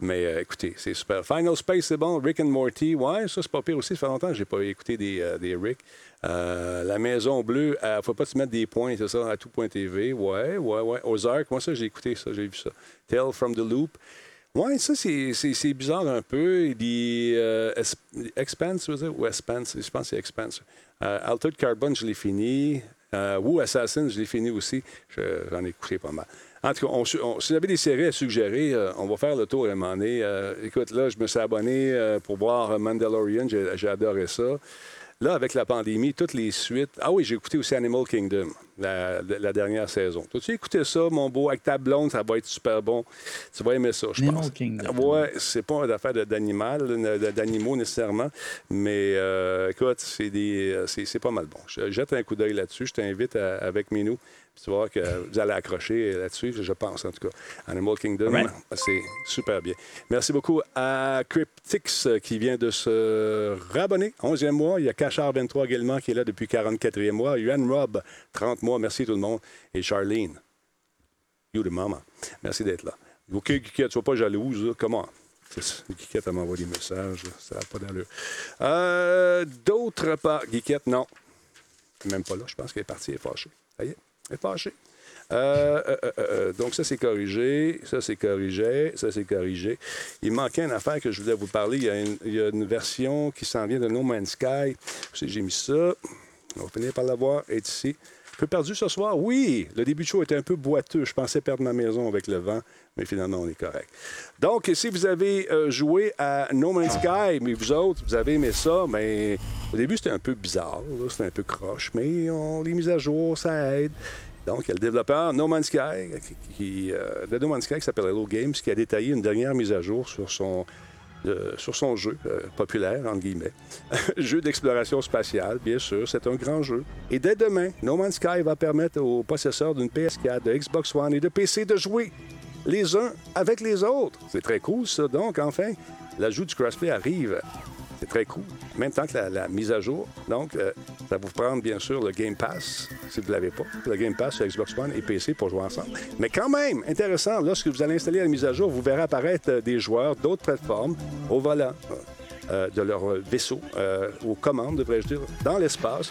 Mais écoutez, c'est super. Final Space, c'est bon. Rick and Morty, ouais, ça c'est pas pire aussi. Ça fait longtemps que j'ai pas écouté des, des Rick. la Maison Bleue, il ne faut pas te mettre des points, c'est ça, à tout point TV. Ouais, ouais, ouais. Ozark, moi ça j'ai écouté ça, j'ai vu ça. Tale from the Loop. Oui, ça, c'est bizarre un peu. Euh, Expanse, ou Expanse? Je pense que c'est Expanse. Euh, Altered Carbon, je l'ai fini. Euh, Woo Assassin, je l'ai fini aussi. J'en ai écouté pas mal. En tout cas, on, si vous avez des séries à suggérer, euh, on va faire le tour à un moment donné. écoute, là, je me suis abonné pour voir Mandalorian. J'ai adoré ça. Là, avec la pandémie, toutes les suites. Ah oui, j'ai écouté aussi Animal Kingdom, la, dernière saison. Tu as écouté ça, mon beau, avec ta blonde, ça va être super bon. Tu vas aimer ça, je Animal pense. Kingdom. Ouais, c'est pas une affaire d'animal, d'animaux nécessairement, mais euh, écoute, c'est, des, c'est, pas mal bon. Je jette un coup d'œil là-dessus. Je t'invite avec Minou tu vas voir que vous allez accrocher là-dessus, je pense en tout cas. Animal Kingdom, c'est super bien. Merci beaucoup à Cryptix qui vient de se rabonner. 11e mois. Il y a Cachard23 également qui est là depuis 44e mois. Yuan Rob, 30 mois. Merci tout le monde. Et Charlene, you the mama. Merci d'être là. OK, Guiquette, sois pas jalouse. Comment? Guiquette, elle m'envoie des messages. Ça n'a pas d'allure. Euh, D'autres pas. Guiquette, non. Même pas là. Je pense qu'elle est partie, elle est fâchée. Ça y est. Est fâchée. Euh, euh, euh, donc, ça, c'est corrigé. Ça, c'est corrigé. Ça, c'est corrigé. Il manquait une affaire que je voulais vous parler. Il y a une, version qui s'en vient de No Man's Sky. J'ai mis ça. On va finir par la voir. est ici. Un peu perdu ce soir? Oui. Le début de show était un peu boiteux. Je pensais perdre ma maison avec le vent, mais finalement, on est correct. Donc, si vous avez joué à No Man's Sky, mais vous autres, vous avez aimé ça, mais au début, c'était un peu bizarre. C'était un peu croche, mais on, les mises à jour, ça aide. Donc, il y a le développeur No Man's Sky, qui, euh, de No Man's Sky qui s'appelle Hello Games, qui a détaillé une dernière mise à jour sur son, euh, sur son jeu euh, populaire, entre guillemets. jeu d'exploration spatiale, bien sûr, c'est un grand jeu. Et dès demain, No Man's Sky va permettre aux possesseurs d'une PS4, de Xbox One et de PC de jouer les uns avec les autres. C'est très cool, ça. Donc, enfin, l'ajout du crossplay arrive. C'est très cool. Même temps que la, mise à jour. Donc, euh, ça vous prendre, bien sûr, le Game Pass, si vous ne l'avez pas. Le Game Pass sur Xbox One et PC pour jouer ensemble. Mais quand même, intéressant, lorsque vous allez installer la mise à jour, vous verrez apparaître euh, des joueurs d'autres plateformes au volant euh, de leur vaisseau, aux commandes, devrais-je dire, dans l'espace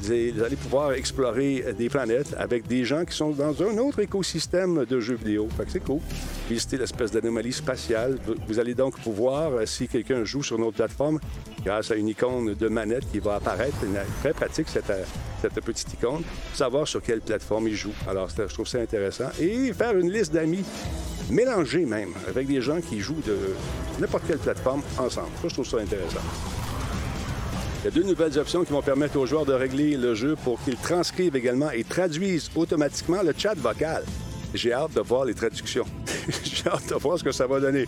vous allez pouvoir explorer des planètes avec des gens qui sont dans un autre écosystème de jeux vidéo. Fait que c'est cool. Visiter l'espèce d'anomalie spatiale. Vous allez donc pouvoir, euh, si quelqu'un joue sur notre plateforme, grâce à une icône de manette qui va apparaître, très pratique cette, euh, cette petite icône, savoir sur quelle plateforme il joue. Alors, je trouve ça intéressant. Et faire une liste d'amis mélangée même, avec des gens qui jouent de n'importe quelle plateforme ensemble. Ça, je trouve ça intéressant. Il y a deux nouvelles options qui vont permettre aux joueurs de régler le jeu pour qu'ils transcrivent également et traduisent automatiquement le chat vocal. J'ai hâte de voir les traductions. J'ai hâte de voir ce que ça va donner.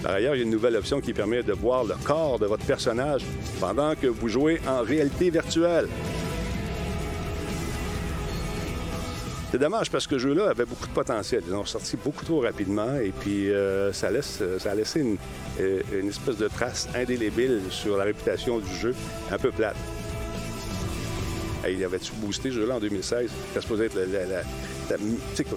Par ailleurs, il y a une nouvelle option qui permet de voir le corps de votre personnage pendant que vous jouez en réalité virtuelle. C'est dommage parce que ce jeu-là avait beaucoup de potentiel. Ils ont sorti beaucoup trop rapidement et puis euh, ça, laisse, ça a laissé une, euh, une, espèce de trace indélébile sur la réputation du jeu, un peu plate. il avait-tu boosté ce jeu-là en 2016? Ça supposé être la,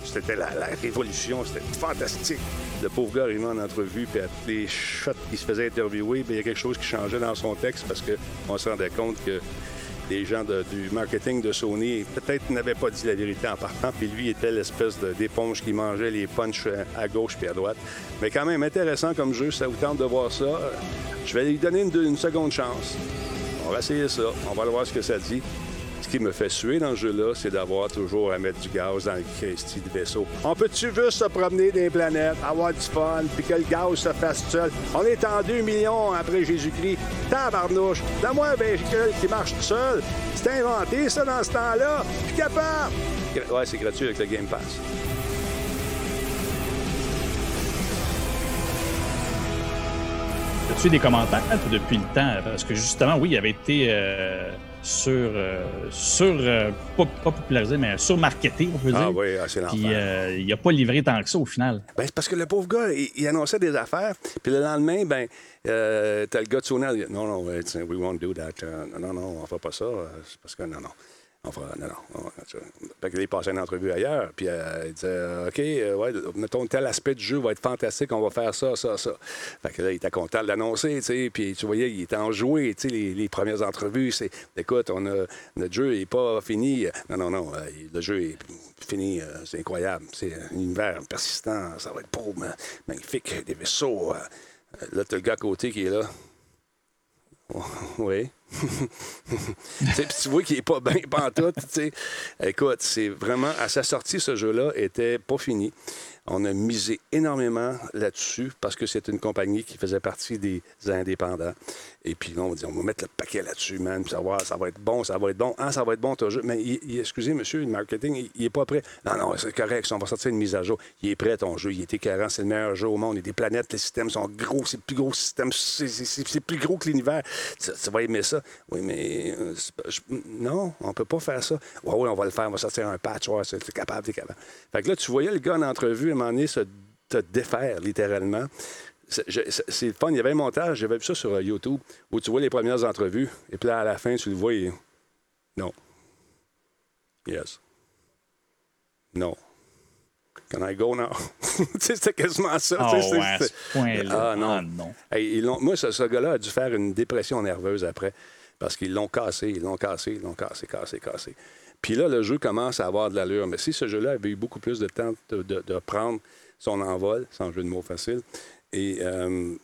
c'était la, révolution, c'était fantastique. Le pauvre gars arrivait en entrevue, puis à tous les shots qui se faisait interviewer, il y a quelque chose qui changeait dans son texte parce qu'on se rendait compte que les gens du marketing de Sony peut-être n'avaient pas dit la vérité en partant, puis lui était l'espèce d'éponge qui mangeait les punchs à gauche puis à droite. Mais quand même intéressant comme jeu, ça vous tente de voir ça. Je vais lui donner une, seconde chance. On va essayer ça, on va voir ce que ça dit. Ce qui me fait suer dans ce jeu-là, c'est d'avoir toujours à mettre du gaz dans le Christy du vaisseau. On peut-tu juste se promener des planètes, avoir du fun, puis que le gaz se fasse seul? On est en 2 millions après Jésus-Christ. Tabarnouche, donne-moi un véhicule qui marche tout seul. C'est inventé, ça, dans ce temps-là. Je suis capable. Ouais, c'est gratuit avec le Game Pass. As-tu des commentaires depuis le temps? Parce que justement, oui, il avait été. Euh, sur, euh, sur euh, pas, popularisé, mais surmarketé, on peut ah dire. Ah oui, c'est Puis il n'a pas livré tant que ça au final. Ben, c'est parce que le pauvre gars, il, annonçait des affaires, puis le lendemain, ben, t'as le gars de Sony, non, non, we won't do that. non, non, on ne fait pas ça. C'est parce que, non, non. Enfin, non, non. Fait est passé une entrevue ailleurs, puis euh, il disait OK, euh, ouais, mettons, tel aspect du jeu va être fantastique, on va faire ça, ça, ça. Fait que là, il était content de l'annoncer, tu sais, puis tu voyais, il était enjoué, tu sais, les, premières entrevues, c'est écoute, on a, notre jeu n'est pas fini. Non, non, non, euh, le jeu est fini, c'est incroyable. C'est un univers persistant, ça va être beau, magnifique, des vaisseaux. là, tu as le gars à côté qui est là. Oui. tu vois qu'il n'est pas bien pantoute. Écoute, c'est vraiment, à sa sortie, ce jeu-là était pas fini. On a misé énormément là-dessus parce que c'est une compagnie qui faisait partie des indépendants. Et puis on va dire, on va mettre le paquet là-dessus, man, puis savoir, ça va être bon, ça va être bon. Ah, ça va être bon ton jeu. Mais excusez, monsieur, le marketing, il n'est pas prêt. Non, non, c'est correct, on va sortir une mise à jour. Il est prêt, ton jeu. Il est écœurant, c'est le meilleur jeu au monde. Il y a des planètes, les systèmes sont gros, c'est le plus gros système, c'est plus gros que l'univers. Tu, vas aimer ça. Oui, mais euh, non, on peut pas faire ça. Oui, oui, on va le faire, on va sortir un patch. Ouais, c'est capable, c'est capable. Fait que là, tu voyais le gars en entrevue, moment donné, se te défaire littéralement. C'est le fun. Il y avait un montage, j'avais vu ça sur euh, YouTube, où tu vois les premières entrevues, et puis là, à la fin, tu le vois, et... non. Yes. Non. Can I go now? C'était quasiment ça. Oh, ouais, ce. Ah non. Ah, non. moi, ce, ce gars-là a dû faire une dépression nerveuse après, parce qu'ils l'ont cassé, ils l'ont cassé, ils l'ont cassé, cassé, cassé. Puis là, le jeu commence à avoir de l'allure. Mais si ce jeu-là avait eu beaucoup plus de temps de, prendre son envol, sans jeu de mots facile, et euh,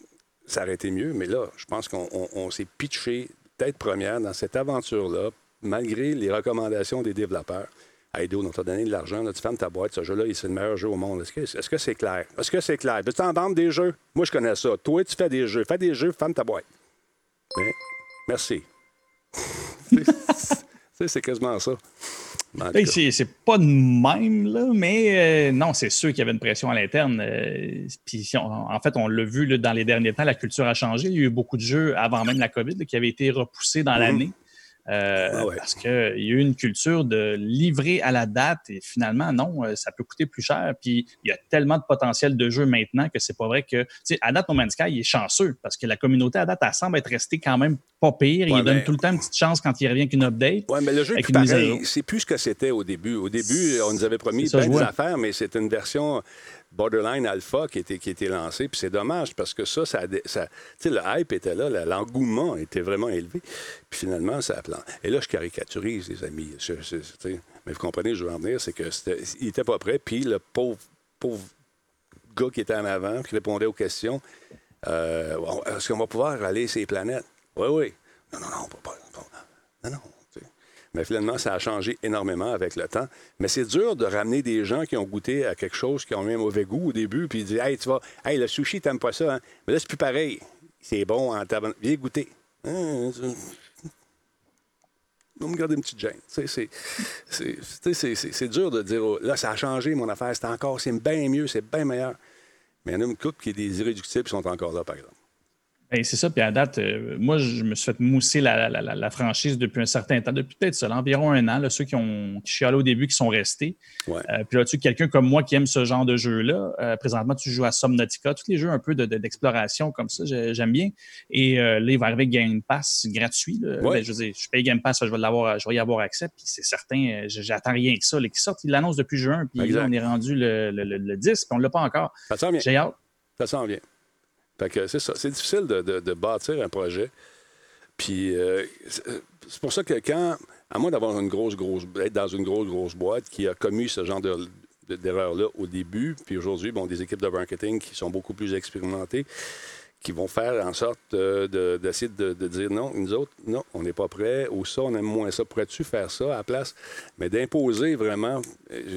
ça aurait été mieux. Mais là, je pense qu'on s'est pitché tête première dans cette aventure-là, malgré les recommandations des développeurs. Hey, on t'a donné de l'argent, tu fermes ta boîte, ce jeu-là, c'est le meilleur jeu au monde. Est-ce que c'est clair? Est-ce que c'est clair? Peux-tu en vendre des jeux? Moi, je connais ça. Toi, tu fais des jeux. Fais des jeux, ferme ta boîte. Merci. c'est quasiment ça. c'est pas de même, là, mais euh, non, c'est sûr qu'il y avait une pression à l'interne. Euh, puis en fait, on l'a vu dans les derniers temps, la culture a changé. Il y a eu beaucoup de jeux avant même la COVID qui avaient été repoussés dans mm-hmm. l'année. Euh, ah Parce qu'il y a eu une culture de livrer à la date et finalement, non, euh, ça peut coûter plus cher. Puis il y a tellement de potentiel de jeu maintenant que c'est pas vrai que, tu sais, à date, No Man's Sky, il est chanceux parce que la communauté à date, elle semble être restée quand même pas pire. il donne tout le temps une petite chance quand il revient qu'une update. Oui, mais le jeu est C'est plus ce que c'était au début. Au début, on nous avait promis plein des affaires, mais c'est une version Borderline Alpha qui était, qui était lancé. Puis c'est dommage parce que ça, ça, ça le hype était là, l'engouement était vraiment élevé. Puis finalement, ça a plan. Et là, je caricaturise, les amis. mais vous comprenez, je veux en venir, c'est qu'il n'était pas prêt. Puis le pauvre, pauvre gars qui était en avant, qui répondait aux questions, euh, est-ce qu'on va pouvoir aller ces planètes? Oui, oui. Non, non, non, on peut pas. Non, non. Mais finalement, ça a changé énormément avec le temps. Mais c'est dur de ramener des gens qui ont goûté à quelque chose, qui ont eu un mauvais goût au début, puis dire Hey, tu vas, hey, le sushi, t'aimes pas ça, hein? Mais là, c'est plus pareil. C'est bon en tabac. Viens goûter. Hein, on me garder une petite gêne. C'est dur de dire oh, là, ça a changé mon affaire, c'est encore, c'est bien mieux, c'est bien meilleur. Mais il y en a une couple qui est des irréductibles qui sont encore là, par exemple. Ben, c'est ça. Puis à date, euh, moi, je me suis fait mousser la, franchise depuis un certain temps, depuis peut-être ça, environ un an. ceux qui ont qui au début, qui sont restés. Euh, puis là, tu quelqu'un comme moi qui aime ce genre de jeu-là. Euh, présentement, tu joues à Somnatica, tous les jeux un peu d'exploration comme ça, j'aime bien. Et là, il va arriver Game Pass gratuit. Ben, je veux je paye Game Pass, je vais, l'avoir, je vais y avoir accès. Puis c'est certain, j'attends rien que ça. Les qui sortent, ils l'annoncent depuis juin. Puis là, on est rendu le, le, 10, puis on ne l'a pas encore. Ça sent bien. J'ai hâte. Ça sent bien. C'est difficile de, bâtir un projet. Puis euh, c'est pour ça que quand, à moins d'avoir une grosse, grosse, être dans une grosse, grosse boîte qui a commis ce genre de, d'erreurs-là au début, puis aujourd'hui, bon, des équipes de marketing qui sont beaucoup plus expérimentées, qui vont faire en sorte d'essayer de, dire non, nous autres, non, on n'est pas prêts, ou ça, on aime moins ça. Pourrais-tu faire ça à la place? Mais d'imposer vraiment,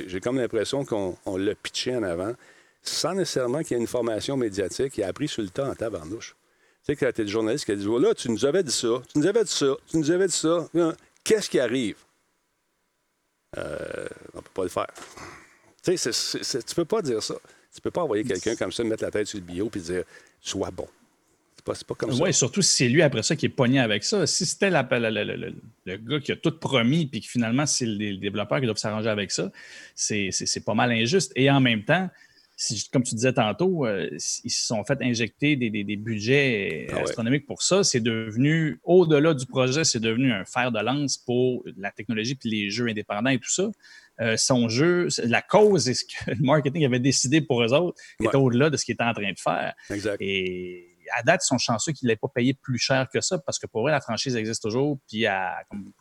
j'ai comme l'impression qu'on l'a pitché en avant sans nécessairement qu'il y ait une formation médiatique. Il a appris sur le temps en tabarnouche. Tu sais, quand tu es le journaliste qui a dit Voilà, tu nous avais dit ça, tu nous avais dit ça, tu nous avais dit ça. Qu'est-ce qui arrive? Euh, On ne peut pas le faire. Tu sais, tu peux pas dire ça. Tu peux pas envoyer quelqu'un comme ça, mettre la tête sur le bio et dire Sois bon. C'est pas, pas comme ça. Oui, surtout si c'est lui après ça qui est pogné avec ça. Si c'était le gars qui a tout promis puis que finalement c'est le développeur qui doit s'arranger avec ça, c'est pas mal injuste. Et en même temps, comme tu disais tantôt, euh, ils se sont fait injecter des, budgets ah astronomiques pour ça. C'est devenu, au-delà du projet, c'est devenu un fer de lance pour la technologie puis les jeux indépendants et tout ça. Euh, son jeu, la cause est ce que le marketing avait décidé pour eux autres est au-delà de ce qu'il était en train de faire. Exact. Et à date, ils sont chanceux qu'il n'ait pas payé plus cher que ça parce que pour eux, la franchise existe toujours. Puis,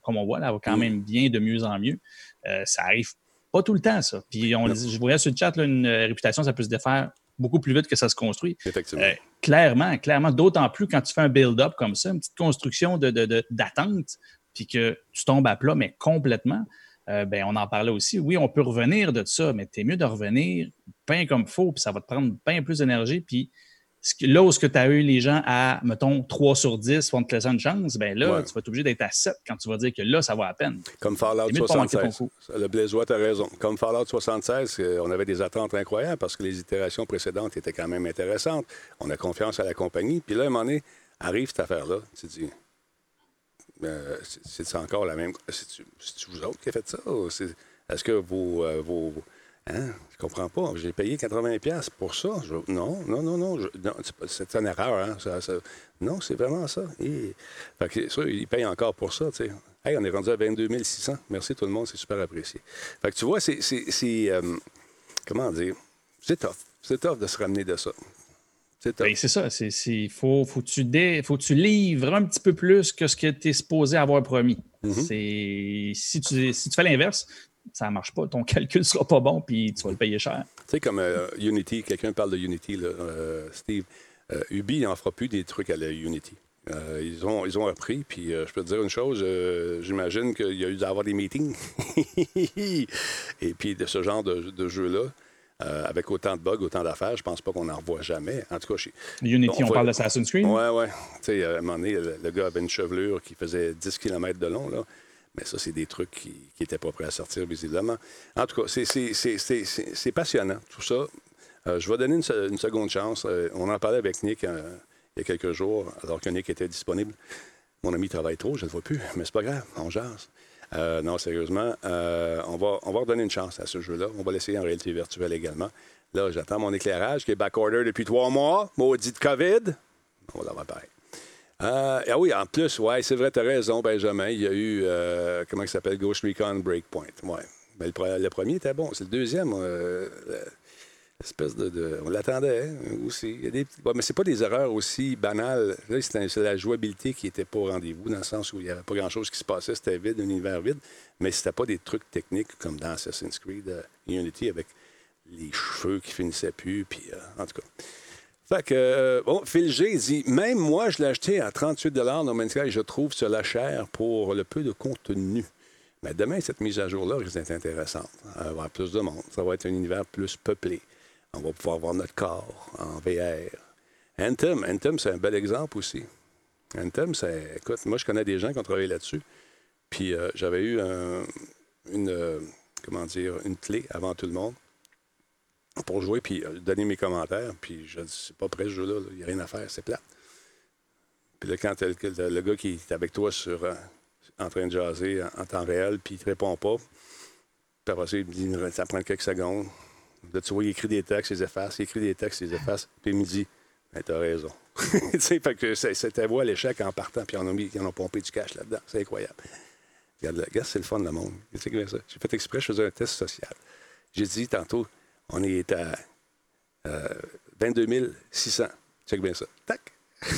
comme, on voit, elle va quand mm. même bien de mieux en mieux. Euh, ça arrive pas tout le temps, ça. Puis on, je voyais sur le chat, une euh, réputation, ça peut se défaire beaucoup plus vite que ça se construit. Effectivement. Euh, clairement, clairement. D'autant plus quand tu fais un build-up comme ça, une petite construction d'attente, de, puis que tu tombes à plat, mais complètement. Euh, ben, on en parlait aussi. Oui, on peut revenir de ça, mais tu es mieux de revenir bien comme il faut, puis ça va te prendre bien plus d'énergie. Puis là où tu as eu les gens à, mettons, 3 sur 10 vont te laisser une chance, ben là, tu vas être obligé d'être à 7 quand tu vas dire que là, ça va à peine. Comme Fallout 76. Le Blaisois, tu as raison. Comme Fallout 76, euh, on avait des attentes incroyables parce que les itérations précédentes étaient quand même intéressantes. On a confiance à la compagnie. Puis là, à un moment donné, arrive cette affaire-là. Tu te dis, euh, c'est encore la même. C'est-tu vous autres qui avez fait ça? Est-ce que vos, euh, vos Hein? Je comprends pas. J'ai payé 80$ pour ça. non, non, non, non. c'est une erreur. Hein? non, c'est vraiment ça. Et... Fait que, ça, ils payent encore pour ça. Hey, on est rendu à 22 600. Merci tout le monde, c'est super apprécié. Fait que tu vois, c'est. Euh, comment dire? C'est tough. C'est tough de se ramener de ça. C'est ben, ça. Il faut, faut, tu faut tu livres un petit peu plus que ce que tu es supposé avoir promis. Mm-hmm. si, tu, si tu fais l'inverse, ça ne marche pas, ton calcul ne sera pas bon, puis tu vas le payer cher. Tu sais, comme euh, Unity, quelqu'un parle de Unity, là, euh, Steve. Euh, Ubi n'en fera plus des trucs à la Unity. ils, ont, ils ont appris, puis je peux te dire une chose, j'imagine qu'il y a eu d'avoir des meetings, et puis de ce genre de, jeu-là. avec autant de bugs, autant d'affaires, je pense pas qu'on en revoit jamais. En tout cas, chez... Unity, on, parle d'Assassin's Creed? Oui, oui. Tu sais, à un moment donné, le, le, gars avait une chevelure qui faisait 10 km de long, là. Mais ça, c'est des trucs qui n'étaient pas prêts à sortir, visiblement. En tout cas, c'est passionnant, tout ça. Euh, je vais donner une, seconde chance. Euh, on en parlait avec Nick euh, il y a quelques jours, alors que Nick était disponible. Mon ami travaille trop, je ne le vois plus, mais c'est pas grave, on jase. non, sérieusement, on, va, on va redonner une chance à ce jeu-là. On va l'essayer en réalité virtuelle également. Là, j'attends mon éclairage qui est backorder depuis trois mois. Maudit de COVID. On va l'avoir pareil. Euh, ah oui, en plus, ouais, c'est vrai, tu as raison, Benjamin. Il y a eu, euh, comment il s'appelle, Ghost Recon Breakpoint. Ouais. Mais le, premier était bon. C'est le deuxième, euh, espèce de, On l'attendait hein, aussi. Il y a mais c'est pas des erreurs aussi banales. Là, c'est la jouabilité qui était pas au rendez-vous, dans le sens où il n'y avait pas grand-chose qui se passait. C'était vide, un univers vide. Mais c'était pas des trucs techniques comme dans Assassin's Creed Unity avec les cheveux qui finissaient plus. Puis, en tout cas. Fait que, euh, bon, Phil G dit Même moi, je l'ai acheté à 38 No Man's Sky je trouve cela cher pour le peu de contenu. Mais demain, cette mise à jour-là risque d'être intéressante. Il va y avoir plus de monde. Ça va être un univers plus peuplé. On va pouvoir voir notre corps en VR. Anthem, Anthem, c'est un bel exemple aussi. Anthem, c'est. Écoute, moi, je connais des gens qui ont travaillé là-dessus. Puis euh, j'avais eu une. Euh, comment dire, une clé avant tout le monde pour jouer, puis euh, donner mes commentaires. Puis je dis, c'est pas prêt ce jeu-là, il n'y a rien à faire, c'est plat. Puis là, quand le, gars qui est avec toi sur, euh, en train de jaser en, temps réel, puis il te répond pas, puis après ça, il dit, ça prend quelques secondes. Là, tu vois, il écrit des textes, il les efface, il écrit des textes, il les efface, puis il me dit, ben, t'as raison. tu sais, fait que c'était à l'échec en partant, puis on a mis, ils ont pompé du cash là-dedans. C'est incroyable. Regarde, c'est le fun, le monde. J'ai fait exprès, je faisais un test social. J'ai dit tantôt, on est à 22 euh, 600. Check bien ça. Tac.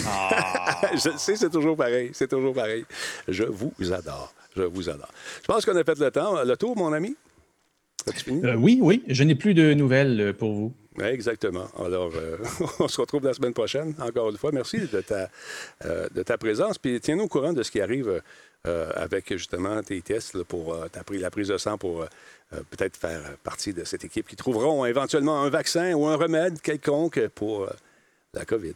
Ah. je sais, c'est toujours pareil. C'est toujours pareil. Je vous adore. Je vous adore. Je pense qu'on a fait le temps. Le tour, mon ami? As-tu fini? Euh, oui, oui. Je n'ai plus de nouvelles euh, pour vous. Exactement. Alors, on se retrouve la semaine prochaine. Encore une fois, merci de ta, de ta présence. Puis tiens-nous au courant de ce qui arrive avec justement tes tests pour la prise de sang pour euh, peut-être faire partie de cette équipe qui trouveront éventuellement un vaccin ou un remède quelconque pour euh, la COVID.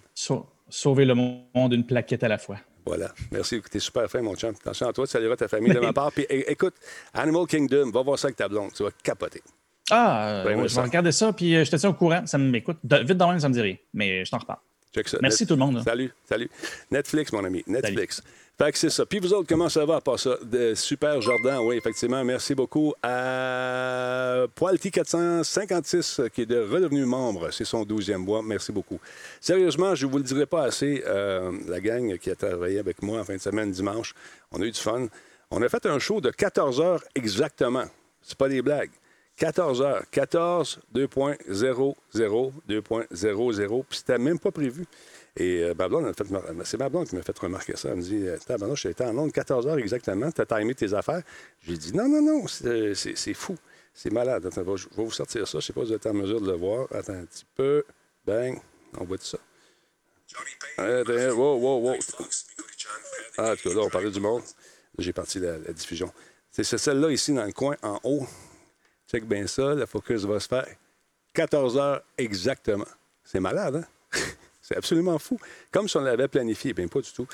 sauver le monde d'une plaquette à la fois. Voilà. Merci. Tu es super fin, mon chum. Attention à toi, tu salueras ta famille de ma part. Puis écoute, Animal Kingdom, va voir ça avec ta blonde. Tu vas capoter. Ah, je vais regarder ça, puis euh, je te tiens au courant. Ça m'écoute. Vite dans même, ça me dit rien. Mais je t'en reparle. Check ça. Merci tout le monde. Salut, salut. Netflix, mon ami. Netflix. Fait que c'est ça. Puis vous autres, comment ça va à ça? De super Jordan, oui, effectivement. Merci beaucoup à Poilty 456 qui est de redevenu membre. C'est son 12e mois. Merci beaucoup. Sérieusement, je ne vous le dirai pas assez. Euh, la gang qui a travaillé avec moi en fin de semaine dimanche, on a eu du fun. On a fait un show de 14 heures exactement. C'est pas des blagues. 14 heures. 14, 2.00, 2.00. Puis c'était même pas prévu. Et euh, c'est ma blonde qui m'a fait remarquer ça. Elle me dit Tabarnak, je été en onde 14 heures exactement, tu as timé tes affaires. J'ai dit Non, non, non, c'est fou. C'est malade. Attends, je vais vous sortir ça. Je ne sais pas si vous êtes en mesure de le voir. Attends un petit peu. Bang. On voit tout ça. Attends, wow, wow, wow. Ah, en tout cas, là, on parlait du monde. J'ai parti la, la diffusion. C'est celle-là ici dans le coin, en haut. Check bien ça. Le focus va se faire. 14 heures exactement. C'est malade, hein? C'est absolument fou. Comme si on l'avait planifié. Bien, pas du tout.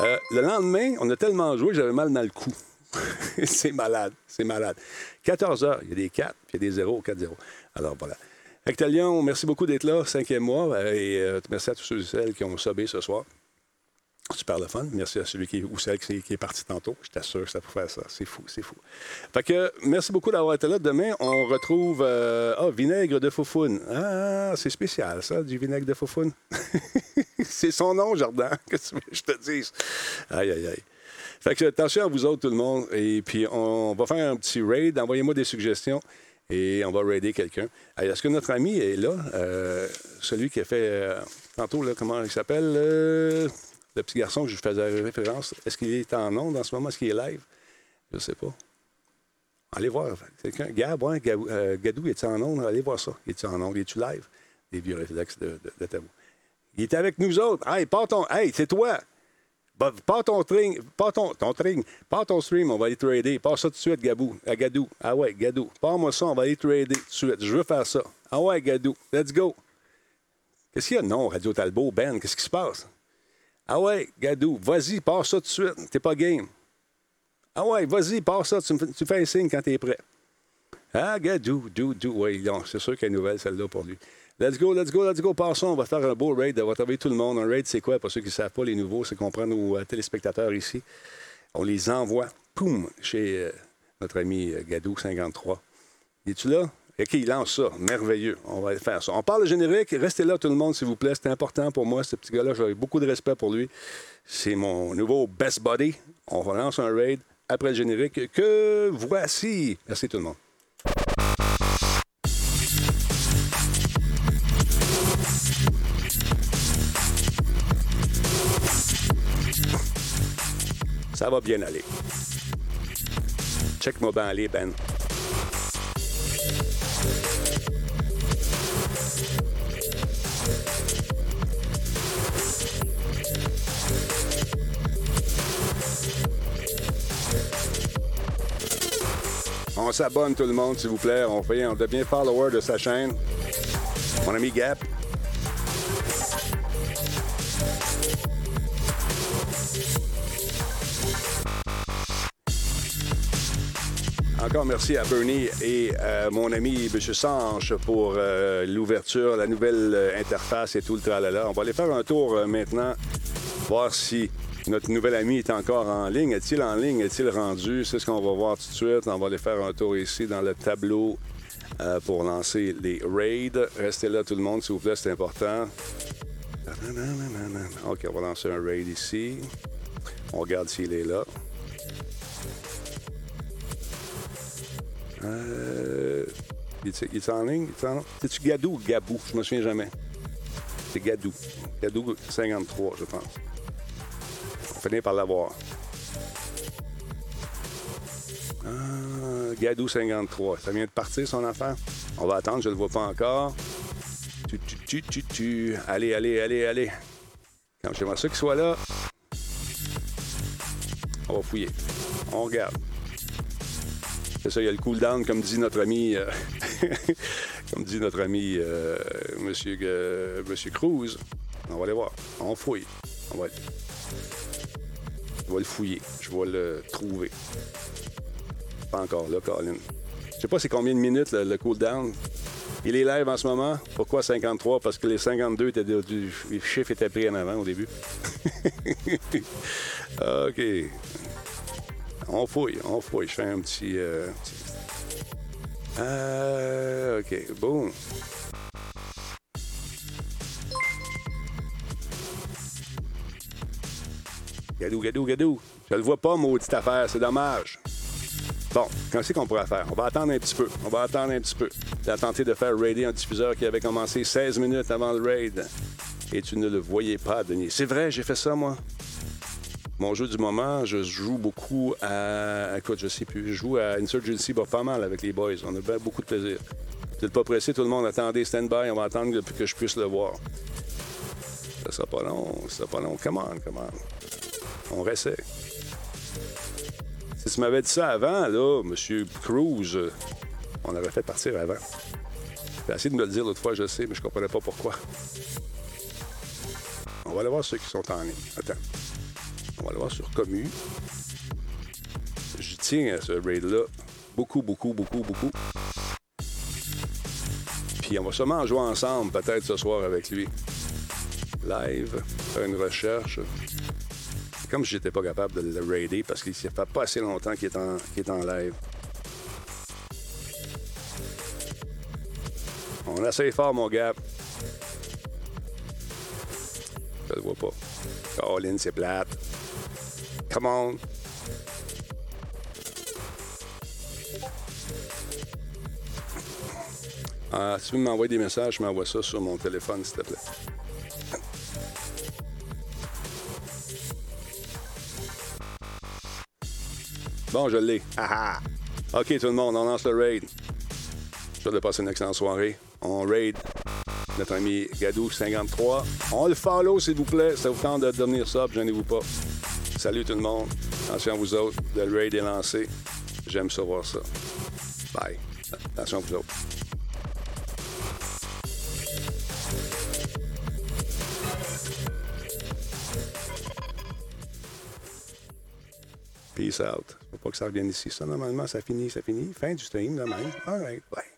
Euh, le lendemain, on a tellement joué que j'avais mal dans le cou. c'est malade. C'est malade. 14 heures, il y a des 4, puis il y a des 0, 4-0. Alors voilà. Actalion, merci beaucoup d'être là, cinquième mois. Euh, et euh, merci à tous ceux et celles qui ont sobé ce soir. Super le fun. Merci à celui qui, ou celle qui, est parti tantôt. Je t'assure que ça peut faire ça. C'est fou, c'est fou. Fait que merci beaucoup d'avoir été là. Demain, on retrouve euh, ah, vinaigre de foufoune. Ah, c'est spécial, ça, du vinaigre de foufoune. c'est son nom, Jardin. Qu'est-ce que je te dise? Aïe, aïe, aïe. Fait que attention à vous autres, tout le monde. Et puis, on va faire un petit raid. Envoyez-moi des suggestions et on va raider quelqu'un. Est-ce que notre ami est là? Euh, celui qui a fait euh, tantôt, là, comment il s'appelle? Le petit garçon que je faisais référence, est-ce qu'il est en onde en ce moment? Est-ce qu'il est live? Je ne sais pas. Allez voir. Quelqu'un. Gab, ouais, euh, Gadou, est en onde? Allez voir ça. Est en onde? Il est-tu live? Les vieux réflexes de, de, tabou. Il est avec nous autres. Hey, pas ton. Hey, c'est toi! Bah, ton string, pas ton, string, pas ton stream, on va aller trader. Pas ça tout de suite, Gabou, à Gadou. Ah ouais, Gadou. Pas moi ça, on va aller trader tout de suite. Je veux faire ça. Ah ouais, Gadou. Let's go. Qu'est-ce qu'il y a? Non, Radio Talbot, Ben, qu'est-ce qui se passe? Ah ouais, Gadou, vas-y, passe ça tout de suite. T'es pas game. Ah ouais, vas-y, passe ça. Tu, me, fais un signe quand t'es prêt. Ah, Gadou, dou, dou. Oui, c'est sûr qu'il y a une nouvelle, celle-là, pour lui. Let's go, let's go, let's go. Passons, on va faire un beau raid. On va travailler tout le monde. Un raid, c'est quoi? Pour ceux qui ne savent pas, les nouveaux, c'est qu'on prend nos euh, téléspectateurs ici. On les envoie, poum, chez euh, notre ami euh, Gadou 53. Es-tu là? OK, il lance ça. Merveilleux. On va faire ça. On parle de générique. Restez là, tout le monde, s'il vous plaît. C'est important pour moi, ce petit gars-là. J'ai beaucoup de respect pour lui. C'est mon nouveau best buddy. On relance un raid après le générique que voici. Merci tout le monde. Ça va bien aller. Check-moi bien aller, Ben. On s'abonne tout le monde, s'il vous plaît. On, fait, on devient follower de sa chaîne. Mon ami Gap. Encore merci à Bernie et à mon ami M. Sanche pour euh, l'ouverture, la nouvelle euh, interface et tout le tralala. On va aller faire un tour euh, maintenant, voir si notre nouvel ami est encore en ligne. Est-il en ligne? Est-il rendu? C'est ce qu'on va voir tout de suite. On va aller faire un tour ici dans le tableau euh, pour lancer les raids. Restez là tout le monde, s'il vous plaît, c'est important. OK, on va lancer un raid ici. On regarde s'il est là. Euh... Il est, en ligne? C'est-tu Gadou ou Gabou? Je me souviens jamais. C'est Gadou. Gadou 53, je pense finir par l'avoir. Ah, Gadou 53. Ça vient de partir, son affaire? On va attendre, je ne le vois pas encore. Tu, tu, tu, tu, Allez, allez, allez, allez. Quand j'aimerais ça qu'il soit là. On va fouiller. On regarde. C'est ça, il y a le cooldown, comme dit notre ami, euh, comme dit notre ami euh, Monsieur, euh, Monsieur Cruz. On va aller voir. On fouille. On va aller. Je vais le fouiller. Je vais le trouver. Pas encore là, Colin. Je sais pas c'est combien de minutes le, cooldown. Il est live en ce moment. Pourquoi 53? Parce que les 52 étaient du, les chiffres étaient pris en avant au début. OK. On fouille, on fouille. Je fais un petit. Euh, euh, OK. Boum. Gadou, gadou, gadou. Je le vois pas, maudite affaire. C'est dommage. Bon, qu'est-ce qu'on pourrait faire? On va attendre un petit peu. On va attendre un petit peu. Tu as tenté de faire raider un diffuseur qui avait commencé 16 minutes avant le raid. Et tu ne le voyais pas, Denis. C'est vrai, j'ai fait ça, moi. Mon jeu du moment, je joue beaucoup à. Écoute, je sais plus. Je joue à Insurgency pas mal avec les boys. On a beaucoup de plaisir. Vous n'êtes pas pressé, tout le monde. Attendez, stand-by. On va attendre que je puisse le voir. Ça sera pas long. Ça sera pas long. Come on, come on. On réessaie. Si tu m'avais dit ça avant, là, M. Cruz, on aurait fait partir avant. J'ai essayé de me le dire l'autre fois, je sais, mais je comprenais pas pourquoi. On va aller voir ceux qui sont en ligne. Attends. On va aller voir sur Commu. Je tiens à ce raid-là. Beaucoup, beaucoup, beaucoup, beaucoup. Puis on va sûrement jouer ensemble, peut-être ce soir avec lui. Live, faire une recherche. Comme j'étais pas capable de le raider parce qu'il ne fait pas assez longtemps qu'il est, en, est en live. On essaye fort, mon gars. Je le vois pas. Colin, c'est plate. Come on. Ah, si tu veux m'envoyer des messages, je m'envoie ça sur mon téléphone, s'il te plaît. Bon, je l'ai. Ah, ah. OK, tout le monde, on lance le raid. Je vais passer une excellente soirée. On raid notre ami Gadou53. On le follow, s'il vous plaît. Ça vous tente de devenir sub, gênez-vous pas. Salut tout le monde. Attention à vous autres. Le raid est lancé. J'aime savoir ça. Bye. Attention à vous autres. Peace out. Faut pas que ça revienne ici. Ça, normalement, ça finit, ça finit. Fin du stream, de même. All right, bye.